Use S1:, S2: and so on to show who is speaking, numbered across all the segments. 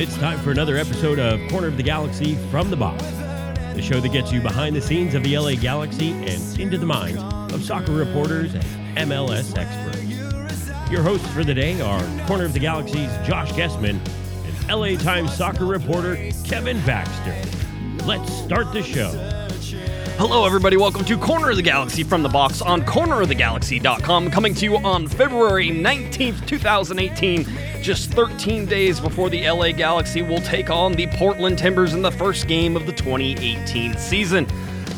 S1: It's time for another episode of Corner of the Galaxy from the Box, the show that gets you behind the scenes of the LA Galaxy and into the minds of soccer reporters and MLS experts. Your hosts for the day are Corner of the Galaxy's Josh Gessman and LA Times soccer reporter Kevin Baxter. Let's start the show.
S2: Hello, everybody. Welcome to Corner of the Galaxy from the box on cornerofthegalaxy.com, coming to you on February 19th, 2018, just 13 days before the LA Galaxy will take on the Portland Timbers in the first game of the 2018 season.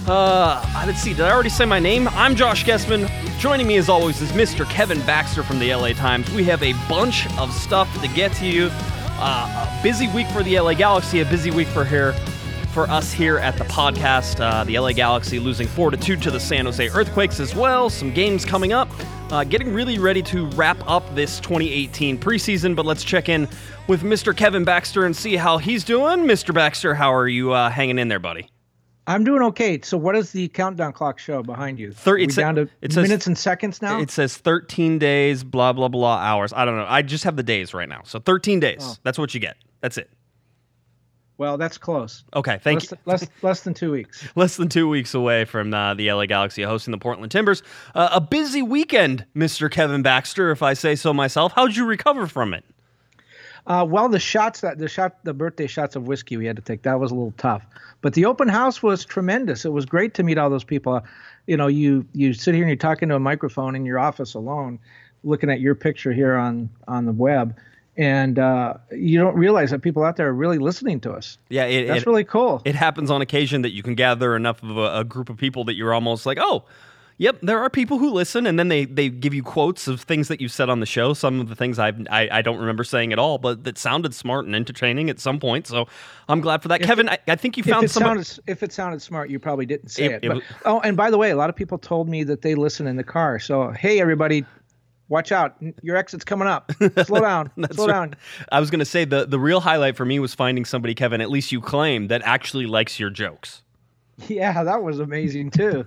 S2: Uh, let's see, did I already say my name? I'm Josh Gessman. Joining me, as always, is Mr. Kevin Baxter from the LA Times. We have a bunch of stuff to get to you. Uh, a busy week for the LA Galaxy, a busy week for here for us here at the podcast. Uh, the LA Galaxy losing 4 to 2 to the San Jose Earthquakes as well. Some games coming up. Uh, getting really ready to wrap up this 2018 preseason, but let's check in with Mr. Kevin Baxter and see how he's doing. Mr. Baxter, how are you uh, hanging in there, buddy?
S3: I'm doing okay. So, what does the countdown clock show behind you?
S2: Thir- it's-
S3: down to
S2: it says-
S3: minutes and seconds now.
S2: It says 13 days, blah, blah, blah, hours. I don't know. I just have the days right now. So 13 days.
S3: Oh.
S2: That's what you get. That's it.
S3: Well, that's close.
S2: Okay, thank
S3: less,
S2: you.
S3: less less than two weeks.
S2: less than two weeks away from uh, the LA Galaxy hosting the Portland Timbers. Uh, a busy weekend, Mr. Kevin Baxter, if I say so myself. How'd you recover from it?
S3: Uh, well, the shots that the shot the birthday shots of whiskey we had to take that was a little tough, but the open house was tremendous. It was great to meet all those people. Uh, you know, you you sit here and you're talking to a microphone in your office alone, looking at your picture here on on the web, and uh, you don't realize that people out there are really listening to us.
S2: Yeah, it,
S3: That's
S2: it,
S3: really cool.
S2: it happens on occasion that you can gather enough of a, a group of people that you're almost like, oh, yep, there are people who listen, and then they, they give you quotes of things that you said on the show. Some of the things I've, I I don't remember saying at all, but that sounded smart and entertaining at some point. So I'm glad for that, Kevin. I, I think you found
S3: sounded if it sounded smart, you probably didn't say
S2: It-
S3: it.
S2: it
S3: But-
S2: was-
S3: oh, and by the way, a lot of people told me that they listen in the car. So hey, everybody, watch out! Your exit's coming up. Slow down. Slow
S2: right.
S3: down.
S2: I was going to say the the real highlight for me was finding somebody, Kevin. At least you claim that actually likes your jokes.
S3: Yeah, that was amazing too.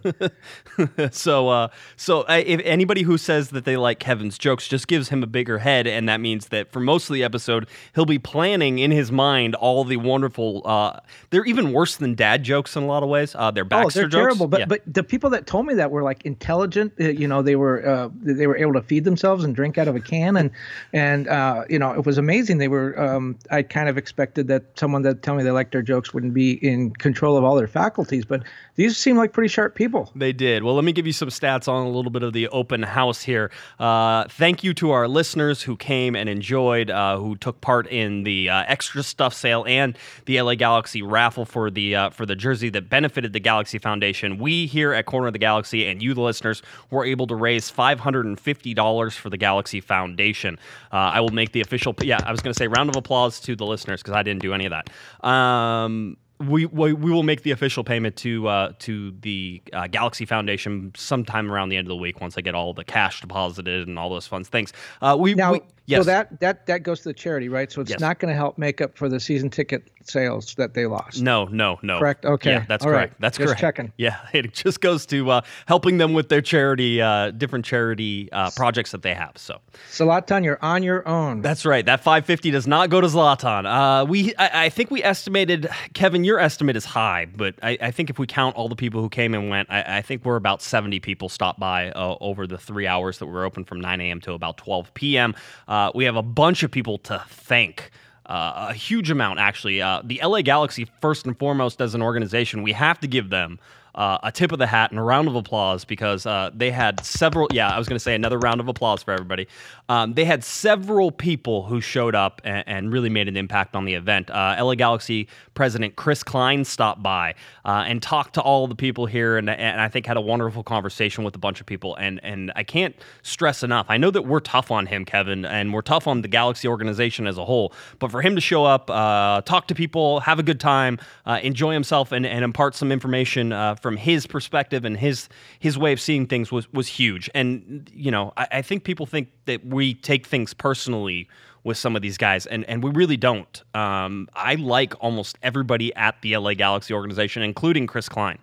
S2: so, uh, so uh, if anybody who says that they like Kevin's jokes just gives him a bigger head, and that means that for most of the episode, he'll be planning in his mind all the wonderful. Uh, they're even worse than dad jokes in a lot of ways. Uh, they're Baxter
S3: oh,
S2: Baxter
S3: they're
S2: jokes.
S3: terrible. But
S2: Yeah.
S3: but the people that told me that were like intelligent. uh, You know, they were uh, they were able to feed themselves and drink out of a can, and and uh, you know it was amazing. They were. Um, I kind of expected that someone that tell me they liked their jokes wouldn't be in control of all their faculties, but these seem like pretty sharp people.
S2: They did. Well, let me give you some stats on a little bit of the open house here. Uh, thank you to our listeners who came and enjoyed, uh, who took part in the uh, extra stuff sale and the LA Galaxy raffle for the uh, for the jersey that benefited the Galaxy Foundation. We here at Corner of the Galaxy and you, the listeners, were able to raise five hundred and fifty dollars for the Galaxy Foundation. Uh, I will make the official. Yeah, I was going to say round of applause to the listeners because I didn't do any of that. Um, we, we we will make the official payment to uh, to the uh, Galaxy Foundation sometime around the end of the week once I get all the cash deposited and all those fun things. Uh, we,
S3: Now,
S2: we yes
S3: so that that that goes to the charity, right? So it's
S2: Yes.
S3: not going to help make up for the season ticket sales that they lost.
S2: no no no
S3: Correct? Okay.
S2: yeah that's
S3: All right.
S2: correct that's
S3: Just
S2: correct
S3: checking.
S2: yeah it just goes to uh, helping them with their charity uh, different charity uh, projects that they have so
S3: Zlatan, you're on your own.
S2: That's right. That 550 does not go to Zlatan. Uh, we, I, I think we estimated, Kevin, your estimate is high, but I, I think if we count all the people who came and went, I, I think we're about 70 people stopped by uh, over the three hours that we were open from 9 a.m. to about 12 p.m. Uh, we have a bunch of people to thank. Uh, a huge amount, actually. Uh, the LA Galaxy, first and foremost, as an organization, we have to give them uh, a tip of the hat and a round of applause because uh, they had several. Yeah, I was going to say another round of applause for everybody. Um, they had several people who showed up and, and really made an impact on the event. Uh, LA Galaxy president Chris Klein stopped by uh, and talked to all the people here, and, and I think had a wonderful conversation with a bunch of people. And and I can't stress enough. I know that we're tough on him, Kevin, and we're tough on the Galaxy organization as a whole. But for him to show up, uh, talk to people, have a good time, uh, enjoy himself, and, and impart some information from his perspective and his his way of seeing things was was huge. And you know, I, I think people think that we take things personally with some of these guys, and, and we really don't. Um, I like almost everybody at the LA Galaxy organization, including Chris Klein.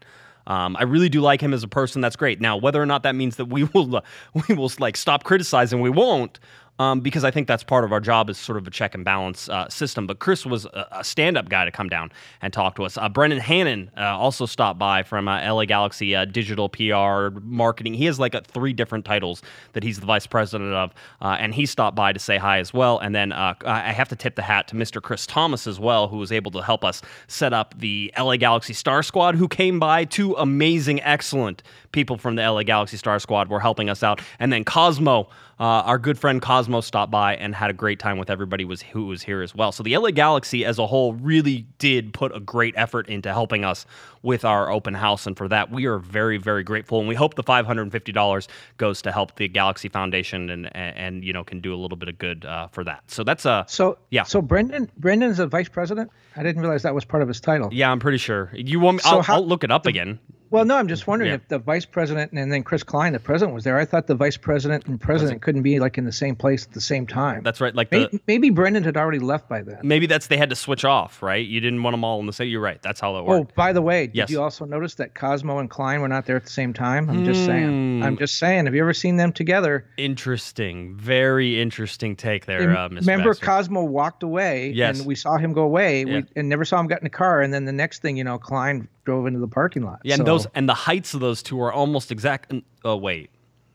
S2: Um, I really do like him as a person. That's great. Now, whether or not that means that we will we will like stop criticizing, we won't. Um, because I think that's part of our job is sort of a check and balance uh, system. But Chris was a, a stand up guy to come down and talk to us. Uh, Brendan Hannon uh, also stopped by from uh, LA Galaxy uh, Digital PR Marketing. He has like three different titles that he's the vice president of, uh, and he stopped by to say hi as well. And then I have to tip the hat to Mr. Chris Thomas as well, who was able to help us set up the LA Galaxy Star Squad, who came by. Two amazing, excellent people from the LA Galaxy Star Squad were helping us out. And then Cosmo, uh, our good friend Cosmo, stopped by and had a great time with everybody was who was here as well. So the LA Galaxy as a whole really did put a great effort into helping us with our open house, and for that we are very very grateful. And we hope the five hundred and fifty dollars goes to help the Galaxy Foundation and, and, and you know can do a little bit of good uh, for that. So that's a uh,
S3: so yeah. So Brendan Brendan's a vice president. I didn't realize that was part of his title.
S2: Yeah, I'm pretty sure. You want? Me, so I'll, how, I'll look it up the, again.
S3: Well, no, I'm just wondering yeah. if the vice president and then Chris Klein, the president, was there. I thought the vice president and president couldn't be like in the same place at the same time.
S2: That's right. Like
S3: maybe,
S2: the,
S3: maybe Brendan had already left by then.
S2: Maybe that's they had to switch off, right? You didn't want them all in the same. You're right. That's how it worked.
S3: Oh, by the way, did yes. you also notice that Cosmo and Klein were not there at the same time? I'm just mm. saying. I'm just saying. Have you ever seen them together?
S2: Interesting. Very interesting take there, uh,
S3: Mr. Remember, Baxter. Cosmo walked away, yes. and we saw him go away, yeah. we, and never saw him get in the car. And then the next thing you know, Klein drove into the parking lot.
S2: Yeah, so. and those and the heights of those two are almost exact. Oh wait,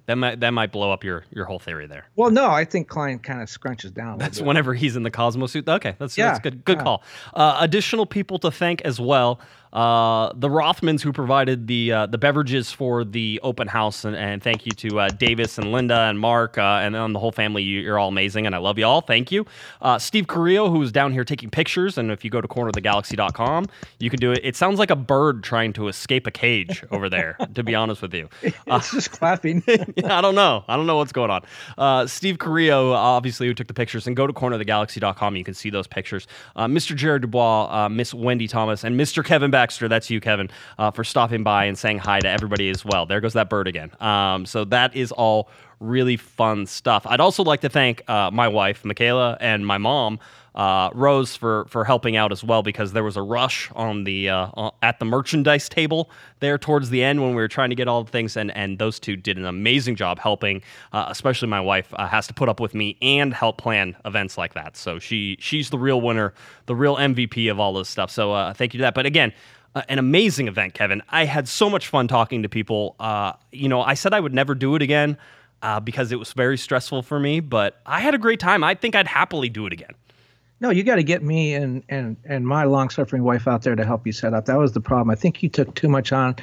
S2: that might that might blow up your your whole theory there.
S3: Well, no, I think Klein kind of scrunches down.
S2: That's whenever he's in the Cosmo suit. Okay, that's yeah, that's good. Good yeah. call. Uh, additional people to thank as well. Uh, the Rothmans who provided the uh, the beverages for the open house, and, and thank you to uh, Davis and Linda and Mark uh, and then the whole family. You're all amazing, and I love you all. Thank you, uh, Steve Carrillo, who's down here taking pictures. And if you go to cornerofthegalaxy.com, you can do it. It sounds like a bird trying to escape a cage over there. to be honest with you,
S3: it's just clapping.
S2: I don't know. I don't know what's going on. Steve Carrillo, obviously, who took the pictures, and go to cornerofthegalaxy.com. You can see those pictures. Mr. Jared Dubois, Miss Wendy Thomas, and Mr. Kevin Baxter. That's you, Kevin, uh, for stopping by and saying hi to everybody as well. There goes that bird again. Um, so that is all really fun stuff. I'd also like to thank uh, my wife, Michaela, and my mom. Uh, Rose for for helping out as well because there was a rush on the uh, at the merchandise table there towards the end when we were trying to get all the things and and those two did an amazing job helping. Uh, especially my wife uh, has to put up with me and help plan events like that. So she she's the real winner, the real MVP of all this stuff. So uh, thank you to that. But again, uh, an amazing event, Kevin. I had so much fun talking to people. Uh, you know, I said I would never do it again uh, because it was very stressful for me, but I had a great time. I think I'd happily do it again.
S3: No, you got to get me and and and my long suffering wife out there to help you set up. That was the problem. I think you took too much on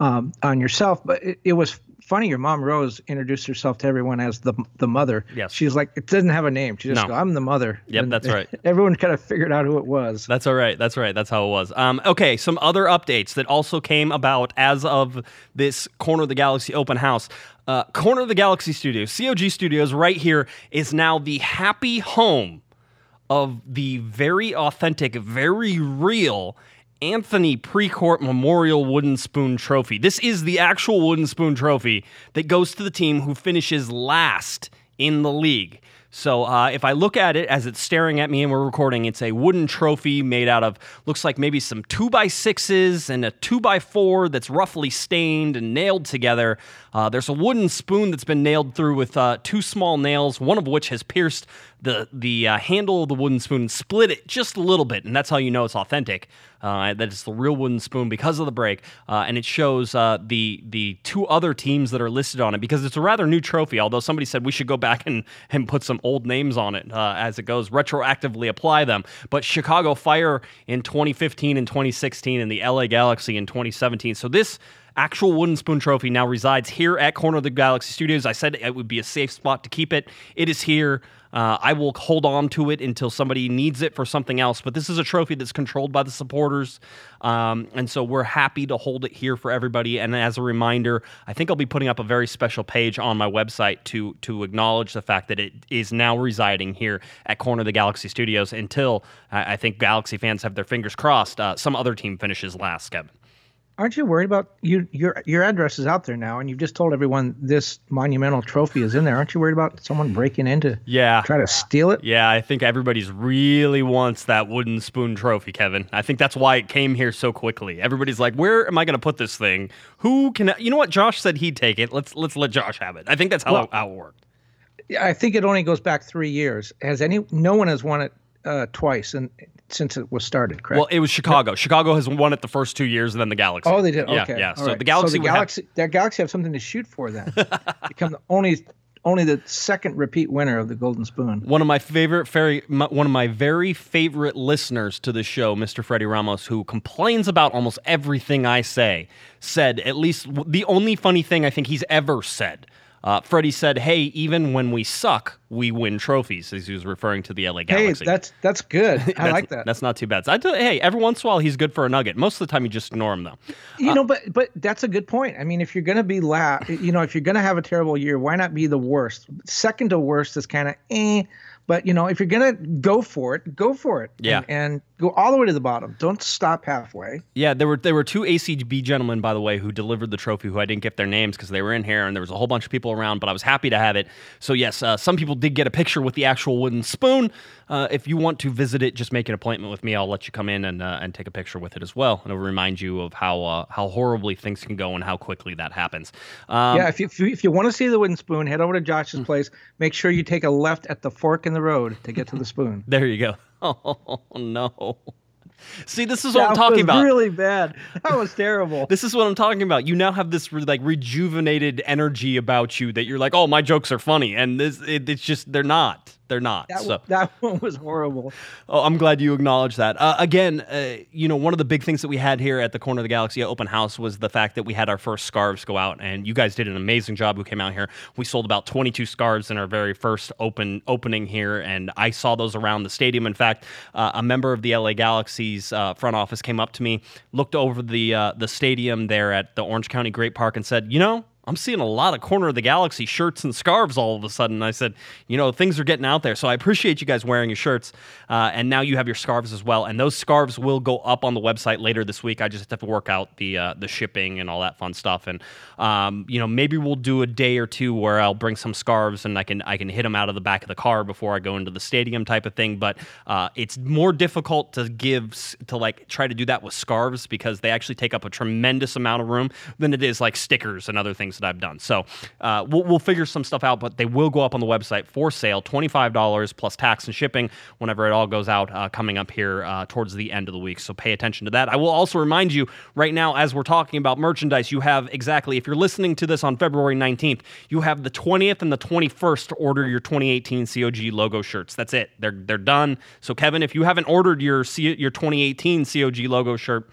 S3: um, on yourself, but it, it was funny. Your mom Rose introduced herself to everyone as the the mother.
S2: Yes.
S3: She's like it doesn't have a name. She just no. go, I'm the mother.
S2: Yep,
S3: and
S2: that's right.
S3: Everyone kind of figured out who it was.
S2: That's all right. That's right. That's how it was. Um, okay, some other updates that also came about as of this Corner of the Galaxy open house. Uh, Corner of the Galaxy Studios, COG Studios, right here is now the happy home of the very authentic, very real Anthony Precourt Memorial Wooden Spoon Trophy. This is the actual Wooden Spoon Trophy that goes to the team who finishes last in the league. So uh, if I look at it as it's staring at me and we're recording, it's a wooden trophy made out of looks like maybe some two by sixes and a two by four that's roughly stained and nailed together. Uh, there's a wooden spoon that's been nailed through with uh, two small nails, one of which has pierced the the uh, handle of the wooden spoon and split it just a little bit, and that's how you know it's authentic. Uh, that it's the real wooden spoon because of the break, uh, and it shows uh, the the two other teams that are listed on it because it's a rather new trophy. Although somebody said we should go back and and put some old names on it as it goes, retroactively apply them. But Chicago Fire in 2015 and 2016, and the LA Galaxy in 2017. So this actual wooden spoon trophy now resides here at Corner of the Galaxy Studios. I said it would be a safe spot to keep it. It is here. Uh, I will hold on to it until somebody needs it for something else. But this is a trophy that's controlled by the supporters. Um, and so we're happy to hold it here for everybody. And as a reminder, I think I'll be putting up a very special page on my website to, to acknowledge the fact that it is now residing here at Corner of the Galaxy Studios until I, think Galaxy fans have their fingers crossed uh, some other team finishes last, Kevin
S3: aren't you worried about you your your address is out there now and you've just told everyone this monumental trophy is in there. Aren't you worried about someone breaking into
S2: yeah.
S3: try to steal it?
S2: Yeah i think everybody's really wants that wooden spoon trophy kevin. I think that's why it came here so quickly. Everybody's like where am i going to put this thing? Who can you know what? Josh said he'd take it. Let's let's let josh have it. I think that's how, well, how it worked.
S3: I think it only goes back three years. Has any? No one has won it uh, twice, and since it was started, correct?
S2: Well, it was Chicago. Chicago has won it the first two years, and then the Galaxy.
S3: oh, they did.
S2: Yeah,
S3: Okay,
S2: yeah. So
S3: right.
S2: the Galaxy,
S3: So the
S2: have-
S3: Galaxy, that Galaxy have something to shoot for. Then become the only only the second repeat winner of the Golden Spoon.
S2: one of my favorite, very, my, one of my very favorite listeners to the show, Mr. Freddie Ramos, who complains about almost everything I say, said at least the only funny thing I think he's ever said. Uh, Freddie said, "Hey, even when we suck, we win trophies." As he was referring to the LA Galaxy.
S3: Hey, that's that's good. I
S2: That's-
S3: like that.
S2: That's not too bad. So I do, hey, every once in a while he's good for a nugget. Most of the time you just ignore him though.
S3: You know, but but that's a good point. I mean, if you're gonna be la, you know, if you're gonna have a terrible year, why not be the worst? Second to worst is kind of eh. But you know, if you're gonna go for it, go for it.
S2: Yeah.
S3: And, and go all the way to the bottom. Don't stop halfway.
S2: Yeah, there were there were two ACB gentlemen, by the way, who delivered the trophy. Who I didn't get their names because they were in here, and there was a whole bunch of people around. But I was happy to have it. So yes, uh, some people did get a picture with the actual wooden spoon. Uh, if you want to visit it, just make an appointment with me. I'll let you come in and uh, and take a picture with it as well, and it'll remind you of how uh, how horribly things can go and how quickly that happens. Um,
S3: yeah. If you if you, if you want to see the wooden spoon, head over to Josh's
S2: Hmm.
S3: place. Make sure you take a left at the fork in the road to get to the spoon.
S2: There you go. Oh no. See, this is what I'm talking
S3: was
S2: about.
S3: Really bad. That was terrible.
S2: This is what I'm talking about. You now have this re- like rejuvenated energy about you that you're like, oh, my jokes are funny, and this it, it's just they're not. They're not.
S3: That,
S2: so,
S3: that one was horrible.
S2: oh, I'm glad you acknowledge that. Uh, again, uh, you know, one of the big things that we had here at the Corner of the Galaxy open house was the fact that we had our first scarves go out, and you guys did an amazing job. Who came out here? We sold about 22 scarves in our very first open opening here, and I saw those around the stadium. In fact, uh, a member of the LA Galaxy's uh, front office came up to me, looked over the uh, the stadium there at the Orange County Great Park, and said, "You know." I'm seeing a lot of corner of the galaxy shirts and scarves all of a sudden. I said, you know, things are getting out there. So I appreciate you guys wearing your shirts. Uh, and now you have your scarves as well. And those scarves will go up on the website later this week. I just have to work out the uh, the shipping and all that fun stuff. And um, you know, maybe we'll do a day or two where I'll bring some scarves and I can I can hit them out of the back of the car before I go into the stadium type of thing. But uh, it's more difficult to give to like try to do that with scarves because they actually take up a tremendous amount of room than it is like stickers and other things that I've done. So uh, we'll, we'll figure some stuff out, but they will go up on the website for sale, twenty five dollars plus tax and shipping whenever it all goes out uh, coming up here uh, towards the end of the week. So pay attention to that. I will also remind you right now as we're talking about merchandise, you have exactly if you're listening to this on February nineteenth, you have the twentieth and the twenty first to order your 2018 COG logo shirts. That's it. They're they're done. So Kevin, if you haven't ordered your your 2018 COG logo shirt.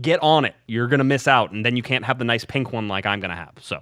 S2: Get on it. You're gonna miss out, and then you can't have the nice pink one like I'm gonna have. So,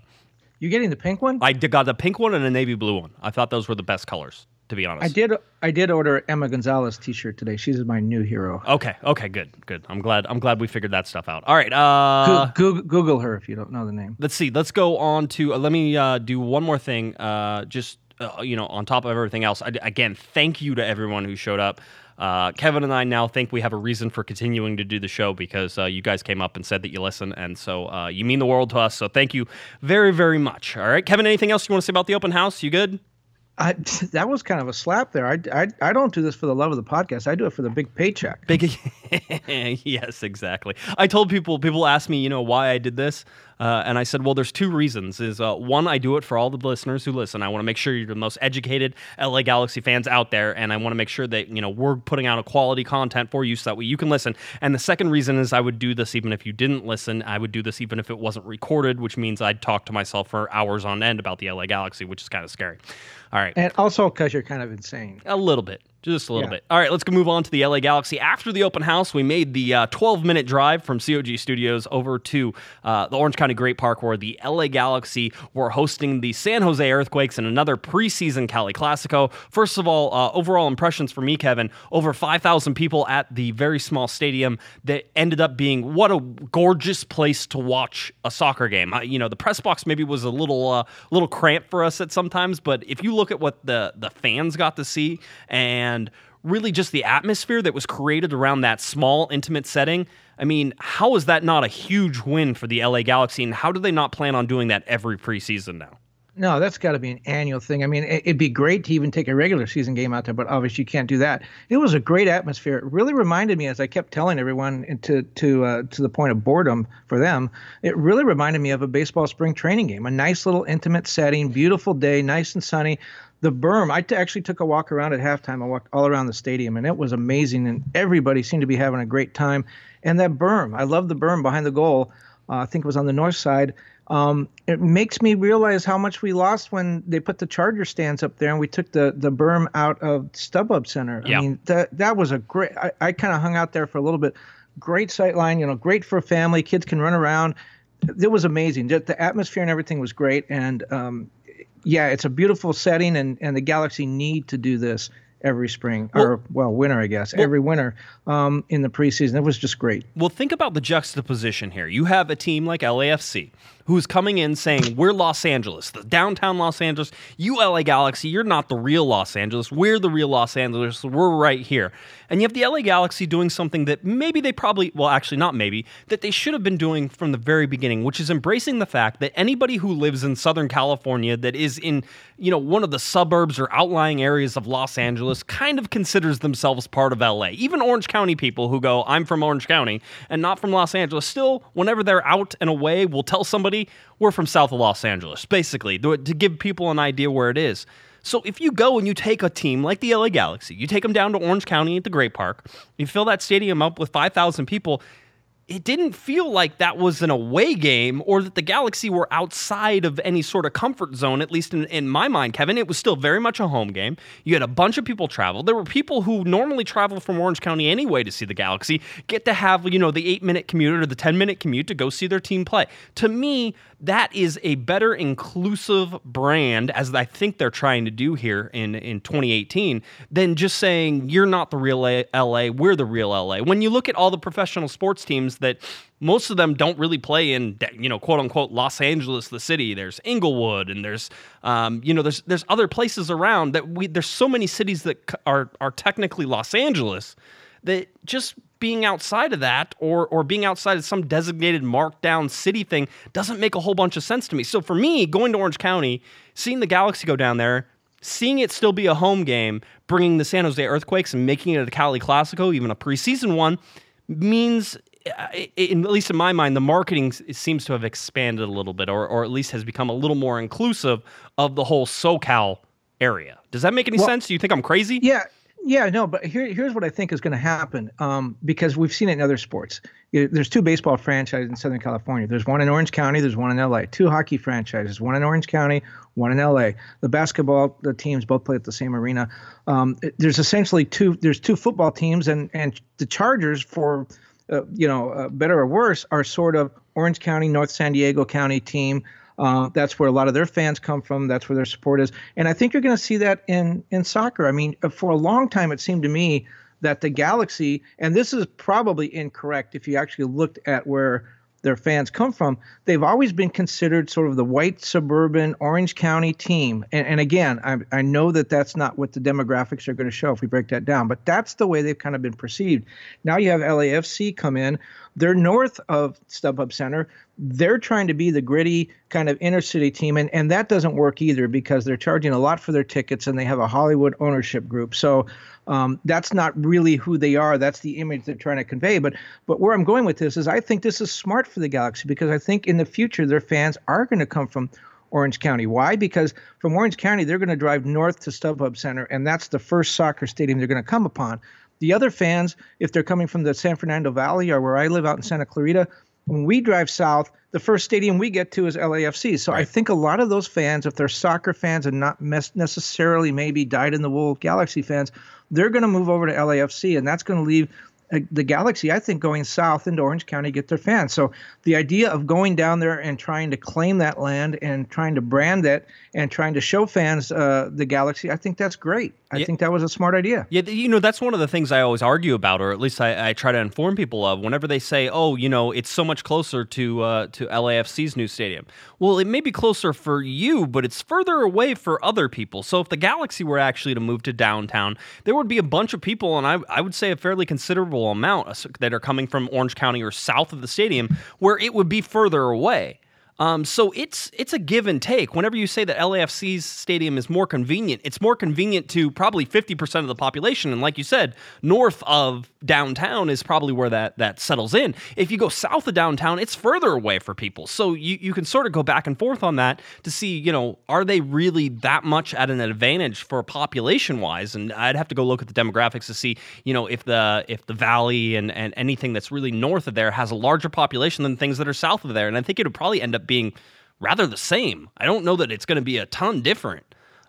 S3: You getting the pink one?
S2: I did- got the pink one and a navy blue one. I thought those were the best colors, to be honest.
S3: I did. I did order Emma Gonzalez T-shirt today. She's my new hero.
S2: Okay. Okay. Good. Good. I'm glad. I'm glad we figured that stuff out. All right. Uh,
S3: Google, Google her if you don't know the name.
S2: let's see. Let's go on to. Uh, let me uh, do one more thing. Uh, just uh, you know, on top of everything else. I, again, thank you to everyone who showed up. Uh, Kevin and I now think we have a reason for continuing to do the show because uh, you guys came up and said that you listen, and so uh, you mean the world to us. So thank you very, very much. All right, Kevin. Anything else you want to say about the open house? You good?
S3: I, that was kind of a slap there. I, I, I don't do this for the love of the podcast. I do it for the big paycheck.
S2: Big, yes, exactly. I told people. People ask me, you know, why I did this, uh, and I said, well, there's two reasons. Is uh, one, I do it for all the listeners who listen. I want to make sure you're the most educated LA Galaxy fans out there, and I want to make sure that you know we're putting out a quality content for you so that way you can listen. And the second reason is I would do this even if you didn't listen. I would do this even if it wasn't recorded, which means I'd talk to myself for hours on end about the LA Galaxy, which is kind of scary. All right.
S3: And also because you're kind of insane.
S2: A little bit. Just a little
S3: Yeah.
S2: bit. All right, let's go move on to the LA Galaxy. After the open house, we made the uh, 12 minute drive from COG Studios over to uh, the Orange County Great Park, where the LA Galaxy were hosting the San Jose Earthquakes in another preseason Cali Classico. First of all, uh, overall impressions for me, Kevin over 5,000 people at the very small stadium that ended up being what a gorgeous place to watch a soccer game. I, you know, the press box maybe was a little, uh, little cramped for us at sometimes, but if you look at what the, the fans got to see and really just the atmosphere that was created around that small, intimate setting. I mean, how is that not a huge win for the LA Galaxy, and how do they not plan on doing that every preseason now?
S3: No, that's got to be an annual thing. I mean, it'd be great to even take a regular season game out there, but obviously you can't do that. It was a great atmosphere. It really reminded me, as I kept telling everyone, to to uh, to the point of boredom for them. It really reminded me of a baseball spring training game. A nice little intimate setting, beautiful day, nice and sunny. The berm. I t- actually took a walk around at halftime. I walked all around the stadium, and it was amazing. And everybody seemed to be having a great time. And that berm, I love the berm behind the goal. Uh, I think it was on the north side um, it makes me realize how much we lost when they put the Charger stands up there and we took the the berm out of StubHub Center.
S2: Yeah.
S3: I mean, that that was a great. I, I kind of hung out there for a little bit. Great sight line, you know, great for a family. Kids can run around. It was amazing. The, the atmosphere and everything was great. And um, yeah, it's a beautiful setting, and and the Galaxy need to do this every spring well, or well winter i guess well, every winter um, in the preseason. It was just great.
S2: Well think about the juxtaposition here. You have a team like lafc who's coming in saying, We're Los Angeles, the downtown Los Angeles. You, LA Galaxy, you're not the real Los Angeles. We're the real Los Angeles. We're right here. And you have the LA Galaxy doing something that maybe they probably, well, actually, not maybe, that they should have been doing from the very beginning, which is embracing the fact that anybody who lives in Southern California that is in, you know, one of the suburbs or outlying areas of Los Angeles kind of considers themselves part of LA. Even Orange County people who go, I'm from Orange County and not from Los Angeles, still, whenever they're out and away, will tell somebody we're from south of Los Angeles, basically, to give people an idea where it is. So if you go and you take a team like the LA Galaxy, you take them down to Orange County at the Great Park, you fill that stadium up with 5,000 people, it didn't feel like that was an away game or that the Galaxy were outside of any sort of comfort zone, at least in, in my mind, Kevin. It was still very much a home game. You had a bunch of people travel. There were people who normally travel from Orange County anyway to see the Galaxy get to have, you know, the eight minute commute or the 10 minute commute to go see their team play. To me, that is a better inclusive brand, as I think they're trying to do here in, in 2018, than just saying, you're not the real LA, we're the real LA. When you look at all the professional sports teams that most of them don't really play in, you know, quote unquote Los Angeles, the city. There's Inglewood, and there's, um, you know, there's there's other places around that we. There's so many cities that are are technically Los Angeles that just being outside of that or or being outside of some designated markdown city thing doesn't make a whole bunch of sense to me. So for me, going to Orange County, seeing the Galaxy go down there, seeing it still be a home game, bringing the San Jose Earthquakes and making it a Cali Classico, even a preseason one, means uh, in, at least in my mind, the marketing seems to have expanded a little bit, or, or at least has become a little more inclusive of the whole SoCal area. Does that make any well, sense? Do you think I'm crazy?
S3: Yeah, yeah, no, but here, here's what I think is going to happen um, because we've seen it in other sports. There's two baseball franchises in Southern California. There's one in Orange County. There's one in LA. Two hockey franchises. One in Orange County. One in LA. The basketball the teams both play at the same arena. Um, there's essentially two. There's two football teams, and and the Chargers, for uh, you know, uh, better or worse, are sort of Orange County, North San Diego County team. Uh, that's where a lot of their fans come from. That's where their support is, and I think you're going to see that in in soccer. I mean, uh, for a long time, it seemed to me that the Galaxy, and this is probably incorrect if you actually looked at where their fans come from, they've always been considered sort of the white suburban Orange County team. And, and again, I, I know that that's not what the demographics are going to show if we break that down, but that's the way they've kind of been perceived. Now you have LAFC come in. They're north of StubHub Center. They're trying to be the gritty kind of inner city team, and, and that doesn't work either because they're charging a lot for their tickets and they have a Hollywood ownership group. So um, that's not really who they are. That's the image they're trying to convey. But but where I'm going with this is I think this is smart for the Galaxy because I think in the future their fans are going to come from Orange County. Why? Because from Orange County they're going to drive north to StubHub Center, and that's the first soccer stadium they're going to come upon. The other fans, if they're coming from the San Fernando Valley or where I live out in Santa Clarita, when we drive south, the first stadium we get to is LAFC. So right. I think a lot of those fans, if they're soccer fans and not necessarily maybe dyed in the wool Galaxy fans, they're going to move over to LAFC, and that's going to leave the Galaxy, I think, going south into Orange County get their fans. So the idea of going down there and trying to claim that land and trying to brand it and trying to show fans uh, the Galaxy, I think that's great. I yeah. think that was a smart idea.
S2: Yeah, you know, that's one of the things I always argue about, or at least I, I try to inform people of. Whenever they say, "Oh, you know, it's so much closer to uh, to LAFC's new stadium," well, it may be closer for you, but it's further away for other people. So if the Galaxy were actually to move to downtown, there would be a bunch of people, and I, I would say a fairly considerable amount uh, that are coming from Orange County or south of the stadium, where it would be further away. Um, so it's it's a give and take. Whenever you say that LAFC's stadium is more convenient, it's more convenient to probably 50% of the population. And like you said, north of downtown is probably where that that settles in. If you go south of downtown, it's further away for people. So you, you can sort of go back and forth on that to see, you know, are they really that much at an advantage for population wise? And I'd have to go look at the demographics to see, you know, if the if the valley and, and anything that's really north of there has a larger population than things that are south of there. And I think it would probably end up being rather the same. I don't know that it's going to be a ton different.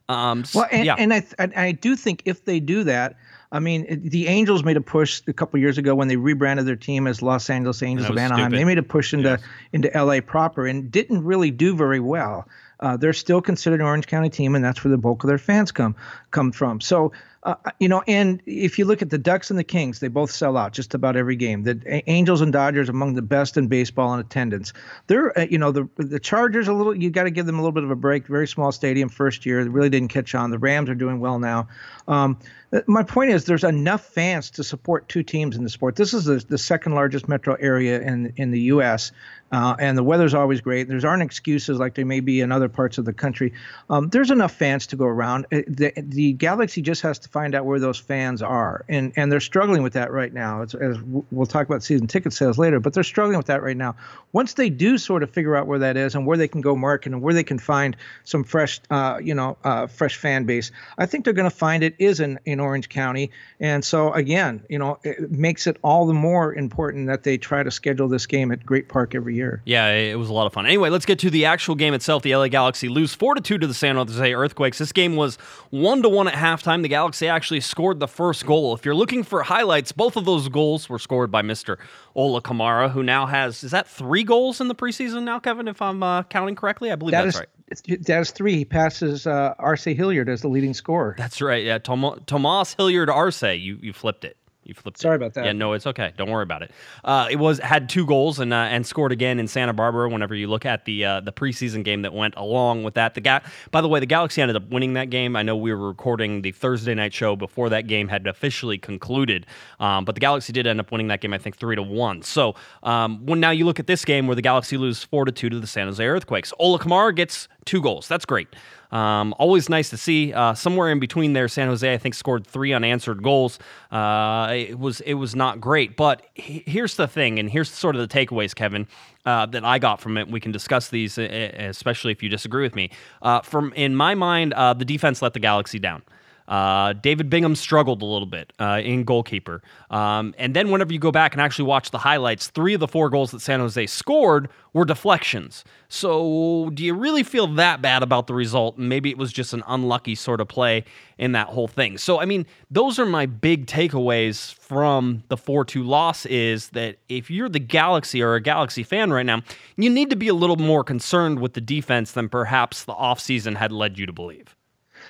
S3: Um, well, and, yeah. and I, I do think if they do that, I mean, the Angels made a push a couple years ago when they rebranded their team as Los Angeles Angels of Anaheim. Stupid. They made a push into yes. into LA proper and didn't really do very well. Uh, they're still considered an Orange County team, and that's where the bulk of their fans come come from. So uh, you know, and if you look at the Ducks and the Kings, they both sell out just about every game. The Angels and Dodgers among the best in baseball in attendance. They're, uh, you know, the the Chargers a little. You got to give them a little bit of a break. Very small stadium first year. They really didn't catch on. The Rams are doing well now. Um, uh, my point is, there's enough fans to support two teams in the sport. This is the, the second largest metro area in in the U.S. Uh, and the weather's always great. There's aren't excuses like there may be in other parts of the country. Um, there's enough fans to go around. The, the Galaxy just has to find out where those fans are, and and they're struggling with that right now. It's, as we'll talk about season ticket sales later, but they're struggling with that right now. Once they do sort of figure out where that is and where they can go market and where they can find some fresh, uh, you know, uh, fresh fan base, I think they're going to find it is in in Orange County. And so again, you know, it makes it all the more important that they try to schedule this game at Great Park every year.
S2: Yeah, it was a lot of fun. Anyway, let's get to the actual game itself. The LA Galaxy lose four to two to the San Jose Earthquakes. This game was one to one at halftime. The Galaxy actually scored the first goal. If you're looking for highlights, both of those goals were scored by Mr. Ola Kamara, who now has is that three goals in the preseason now, Kevin? If I'm uh, counting correctly, I believe that that's
S3: is, right. That is three. He passes uh, Arce Hilliard as the leading scorer.
S2: That's right. Yeah, Tom- Tomas Hilliard Arce. You you flipped it. You flipped.
S3: Sorry
S2: it.
S3: about that.
S2: Yeah, no, it's okay. Don't worry about it. Uh, it was had two goals and uh, and scored again in Santa Barbara. Whenever you look at the uh, the preseason game that went along with that, the ga- by the way, the Galaxy ended up winning that game. I know we were recording the Thursday night show before that game had officially concluded, um, but the Galaxy did end up winning that game. I think three to one. So um, when now you look at this game where the Galaxy lose four to two to the San Jose Earthquakes, Ola Kamara gets two goals. That's great. Um, always nice to see. Uh, somewhere in between there, San Jose I think scored three unanswered goals. Uh, it was it was not great, but he, here's the thing, and here's sort of the takeaways, Kevin, uh, that I got from it. We can discuss these, especially if you disagree with me. Uh, from in my mind, uh, the defense let the Galaxy down. Uh, David Bingham struggled a little bit uh, in goalkeeper. Um, and then whenever you go back and actually watch the highlights, three of the four goals that San Jose scored were deflections. So do you really feel that bad about the result? Maybe it was just an unlucky sort of play in that whole thing. So, I mean, those are my big takeaways from the 4 2 loss is that if you're the Galaxy or a Galaxy fan right now, you need to be a little more concerned with the defense than perhaps the offseason had led you to believe.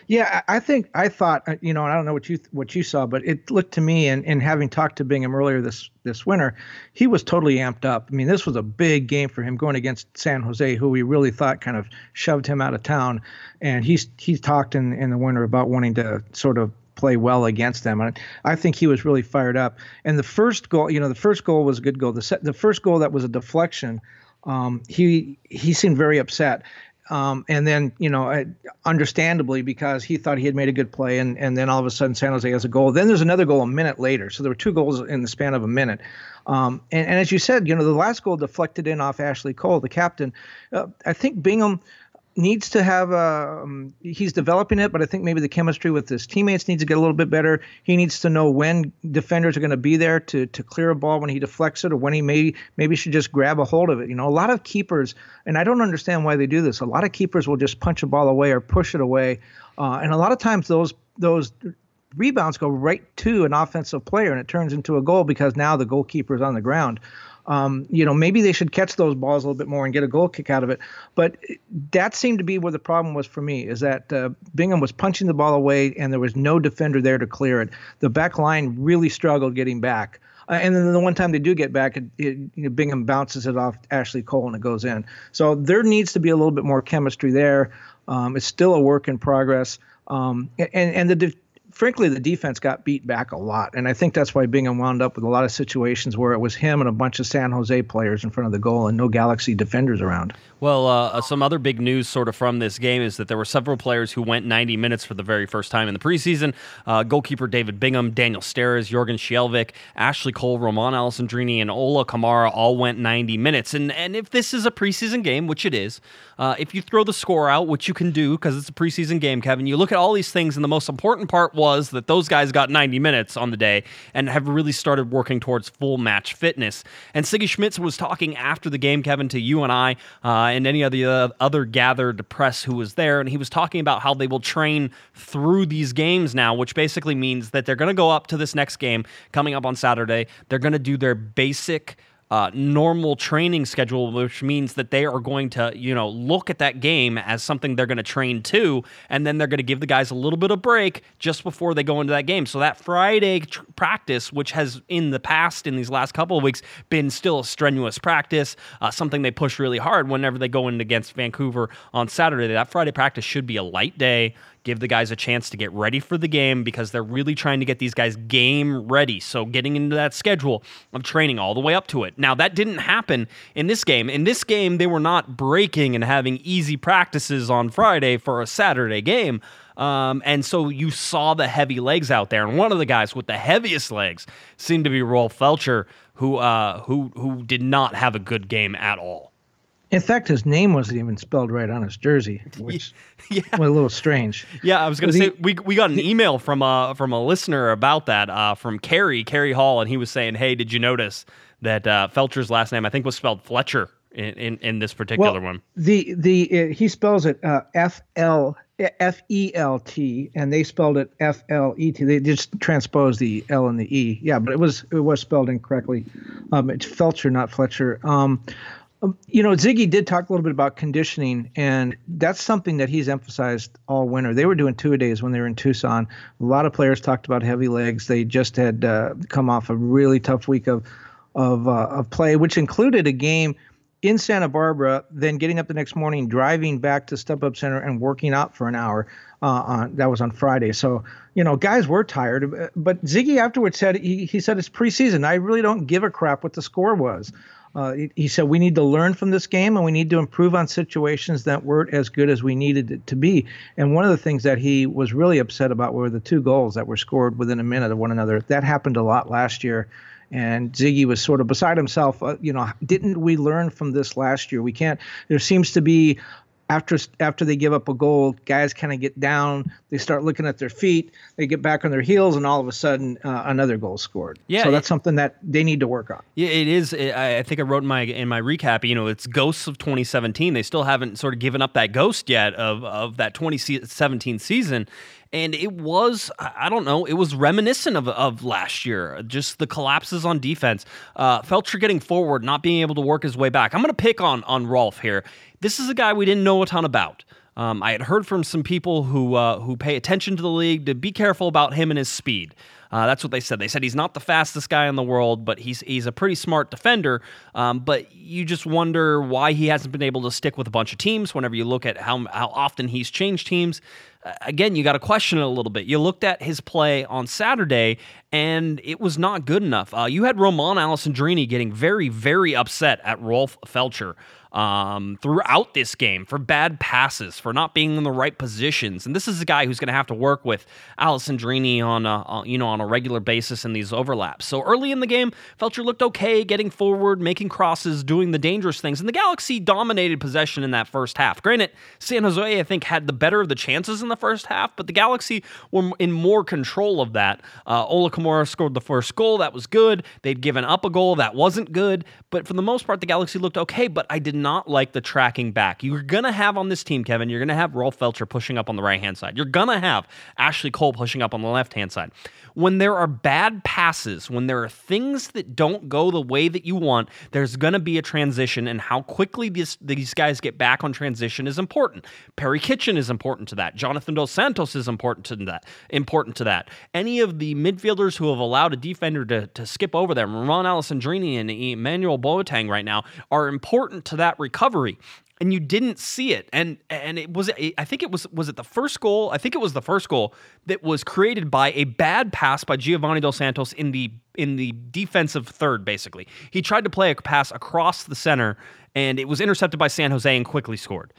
S3: Yeah, I think I thought uh, you know, I don't know what you what you saw, but it looked to me, and, and having talked to Bingham earlier this this winter, he was totally amped up. I mean, this was a big game for him going against San Jose, who we really thought kind of shoved him out of town, and he's he's talked in in the winter about wanting to sort of play well against them. And I think he was really fired up. And the first goal, you know, the first goal was a good goal. The set, the first goal that was a deflection. Um, he he seemed very upset. Um, and then, you know, understandably, because he thought he had made a good play, and, and then all of a sudden San Jose has a goal. Then there's another goal a minute later. So there were two goals in the span of a minute. Um, and, and, as you said, you know, the last goal deflected in off Ashley Cole, the captain. Uh, I think Bingham needs to have a, um, he's developing it, but I think maybe the chemistry with his teammates needs to get a little bit better. He needs to know when defenders are going to be there to to clear a ball when he deflects it, or when he may maybe should just grab a hold of it. You know, a lot of keepers, and I don't understand why they do this. A lot of keepers will just punch a ball away or push it away, uh, and a lot of times those those rebounds go right to an offensive player, and it turns into a goal because now the goalkeeper is on the ground. Um, you know, maybe they should catch those balls a little bit more and get a goal kick out of it. But that seemed to be where the problem was for me is that uh, Bingham was punching the ball away and there was no defender there to clear it. The back line really struggled getting back. Uh, and then the one time they do get back, it, it, you know, Bingham bounces it off Ashley Cole and it goes in. So there needs to be a little bit more chemistry there. Um, it's still a work in progress. Um, and and the frankly, the defense got beat back a lot, and I think that's why Bingham wound up with a lot of situations where it was him and a bunch of San Jose players in front of the goal and no Galaxy defenders around.
S2: Well, uh, some other big news sort of from this game is that there were several players who went 90 minutes for the very first time in the preseason. Uh, goalkeeper David Bingham, Daniel Steres, Jorgen Skjelvik, Ashley Cole, Romain Alessandrini, and Ola Kamara all went 90 minutes. And and if this is a preseason game, which it is, uh, if you throw the score out, which you can do because it's a preseason game, Kevin, you look at all these things, and the most important part was that those guys got 90 minutes on the day and have really started working towards full match fitness. And Sigi Schmid was talking after the game, Kevin, to you and I uh, and any of the uh, other gathered press who was there, and he was talking about how they will train through these games now, which basically means that they're going to go up to this next game coming up on Saturday. They're going to do their basic uh, normal training schedule, which means that they are going to, you know, look at that game as something they're going to train to, and then they're going to give the guys a little bit of break just before they go into that game. So that Friday tr- practice, which has in the past, in these last couple of weeks, been still a strenuous practice, uh, something they push really hard whenever they go in against Vancouver on Saturday. That Friday practice should be a light day give the guys a chance to get ready for the game because they're really trying to get these guys game ready. So getting into that schedule of training all the way up to it. Now that didn't happen in this game. In this game, they were not breaking and having easy practices on Friday for a Saturday game. Um, and so you saw the heavy legs out there, and one of the guys with the heaviest legs seemed to be Rolf Feltscher, who uh, who who did not have a good game at all.
S3: In fact, his name wasn't even spelled right on his jersey, which yeah. was a little strange.
S2: Yeah, I was going to say he, we we got an email from a from a listener about that uh, from Kerry Kerry Hall, and he was saying, "Hey, did you notice that uh, Feltscher's last name I think was spelled Fletcher in, in, in this particular
S3: well,
S2: one?"
S3: The the uh, he spells it uh, F L F E L T, and they spelled it F L E T. They just transposed the L and the E. Yeah, but it was it was spelled incorrectly. Um, it's Feltscher, not Fletcher. Um, um, you know, Sigi did talk a little bit about conditioning, and that's something that he's emphasized all winter. They were doing two a days when they were in Tucson. A lot of players talked about heavy legs. They just had uh, come off a really tough week of of uh, of play, which included a game in Santa Barbara, then getting up the next morning, driving back to StubHub Center, and working out for an hour. Uh, on that was on Friday. So you know, guys were tired. But Sigi afterwards said he he said it's preseason. I really don't give a crap what the score was. Uh, he, he, said we need to learn from this game and we need to improve on situations that weren't as good as we needed it to be. And one of the things that he was really upset about were the two goals that were scored within a minute of one another. That happened a lot last year. And Sigi was sort of beside himself. Uh, you know, didn't we learn from this last year? We can't. There seems to be after after they give up a goal, guys kind of get down. They start looking at their feet. They get back on their heels, and all of a sudden, uh, another goal scored. Yeah, so that's it, something that they need to work on.
S2: Yeah, it is. I think I wrote in my in my recap. You know, it's ghosts of 2017. They still haven't sort of given up that ghost yet of of that 2017 season. And it was, I don't know, it was reminiscent of, of last year. Just the collapses on defense. Uh, Feltscher getting forward, not being able to work his way back. I'm going to pick on on Rolf here. This is a guy we didn't know a ton about. Um, I had heard from some people who uh, who pay attention to the league to be careful about him and his speed. Uh, that's what they said. They said he's not the fastest guy in the world, but he's he's a pretty smart defender. Um, but you just wonder why he hasn't been able to stick with a bunch of teams. Whenever you look at how how often he's changed teams, again you got to question it a little bit. You looked at his play on Saturday, and it was not good enough. Uh, you had Romain Alessandrini getting very very upset at Rolf Feltscher um, throughout this game for bad passes, for not being in the right positions. And this is a guy who's going to have to work with Alessandrini on a, on, you know on a regular basis in these overlaps. So early in the game, Feltscher looked okay, getting forward, making crosses, doing the dangerous things. And the Galaxy dominated possession in that first half. Granted, San Jose I think had the better of the chances in the first half, but the Galaxy were in more control of that. Uh, Ola Kamara scored the first goal, that was good. They'd given up a goal, that wasn't good. But for the most part, the Galaxy looked okay. But I did not like the tracking back. You're going to have on this team, Kevin, you're going to have Rolf Feltscher pushing up on the right hand side. You're going to have Ashley Cole pushing up on the left hand side. When there are bad passes, when there are things that don't go the way that you want, there's going to be a transition, and how quickly this, these guys get back on transition is important. Perry Kitchen is important to that. Jonathan Dos Santos is important to that. Important to that. Any of the midfielders who have allowed a defender to, to skip over them, Ron Alessandrini and Emmanuel Boateng right now, are important to that recovery. and you didn't see it. And and it was i think it was was it the first goal? I think it was the first goal that was created by a bad pass by giovanni dos santos in the in the defensive third basically. He tried to play a pass across the center and it was intercepted by san jose and quickly scored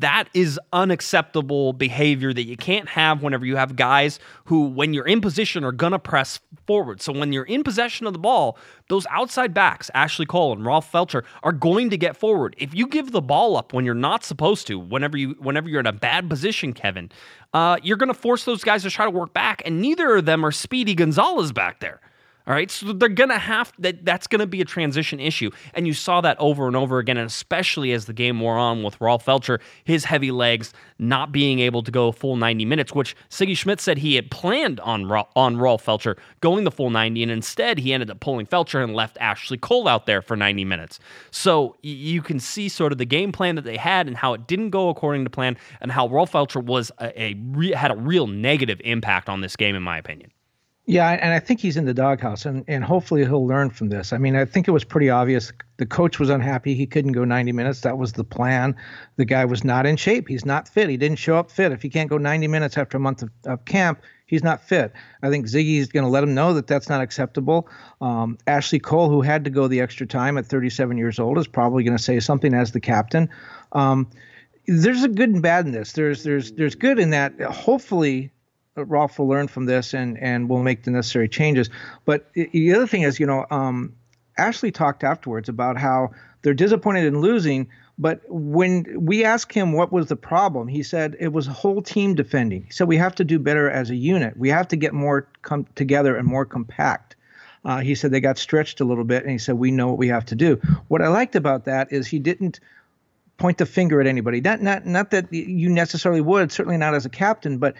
S2: that is unacceptable behavior that you can't have whenever you have guys who, when you're in position, are going to press forward. So when you're in possession of the ball, those outside backs, Ashley Cole and Rolf Feltscher, are going to get forward. If you give the ball up when you're not supposed to, whenever you whenever you're in a bad position, Kevin, uh, you're going to force those guys to try to work back, and neither of them are Speedy Gonzales back there. All right, so they're gonna have that. That's gonna be a transition issue, and you saw that over and over again, and especially as the game wore on with Rolf Feltscher, his heavy legs not being able to go full 90 minutes, which Sigi Schmid said he had planned on on Rolf Feltscher going the full 90, and instead he ended up pulling Feltscher and left Ashley Cole out there for 90 minutes. So you can see sort of the game plan that they had and how it didn't go according to plan, and how Rolf Feltscher was a, a had a real negative impact on this game, in my opinion.
S3: Yeah, and I think he's in the doghouse, and, and hopefully he'll learn from this. I mean, I think it was pretty obvious. The coach was unhappy. He couldn't go 90 minutes. That was the plan. The guy was not in shape. He's not fit. He didn't show up fit. If he can't go 90 minutes after a month of, of camp, he's not fit. I think Sigi's going to let him know that that's not acceptable. Um, Ashley Cole, who had to go the extra time at 37 years old, is probably going to say something as the captain. Um, there's a good and bad in this. There's there's there's good in that. Hopefully, Rolf will learn from this and and will make the necessary changes. But the other thing is, you know, um, Ashley talked afterwards about how they're disappointed in losing. But when we asked him what was the problem, he said it was a whole team defending. He said we have to do better as a unit. We have to get more come together and more compact. Uh, he said they got stretched a little bit, and he said we know what we have to do. What I liked about that is he didn't point the finger at anybody. Not not not that you necessarily would, certainly not as a captain, but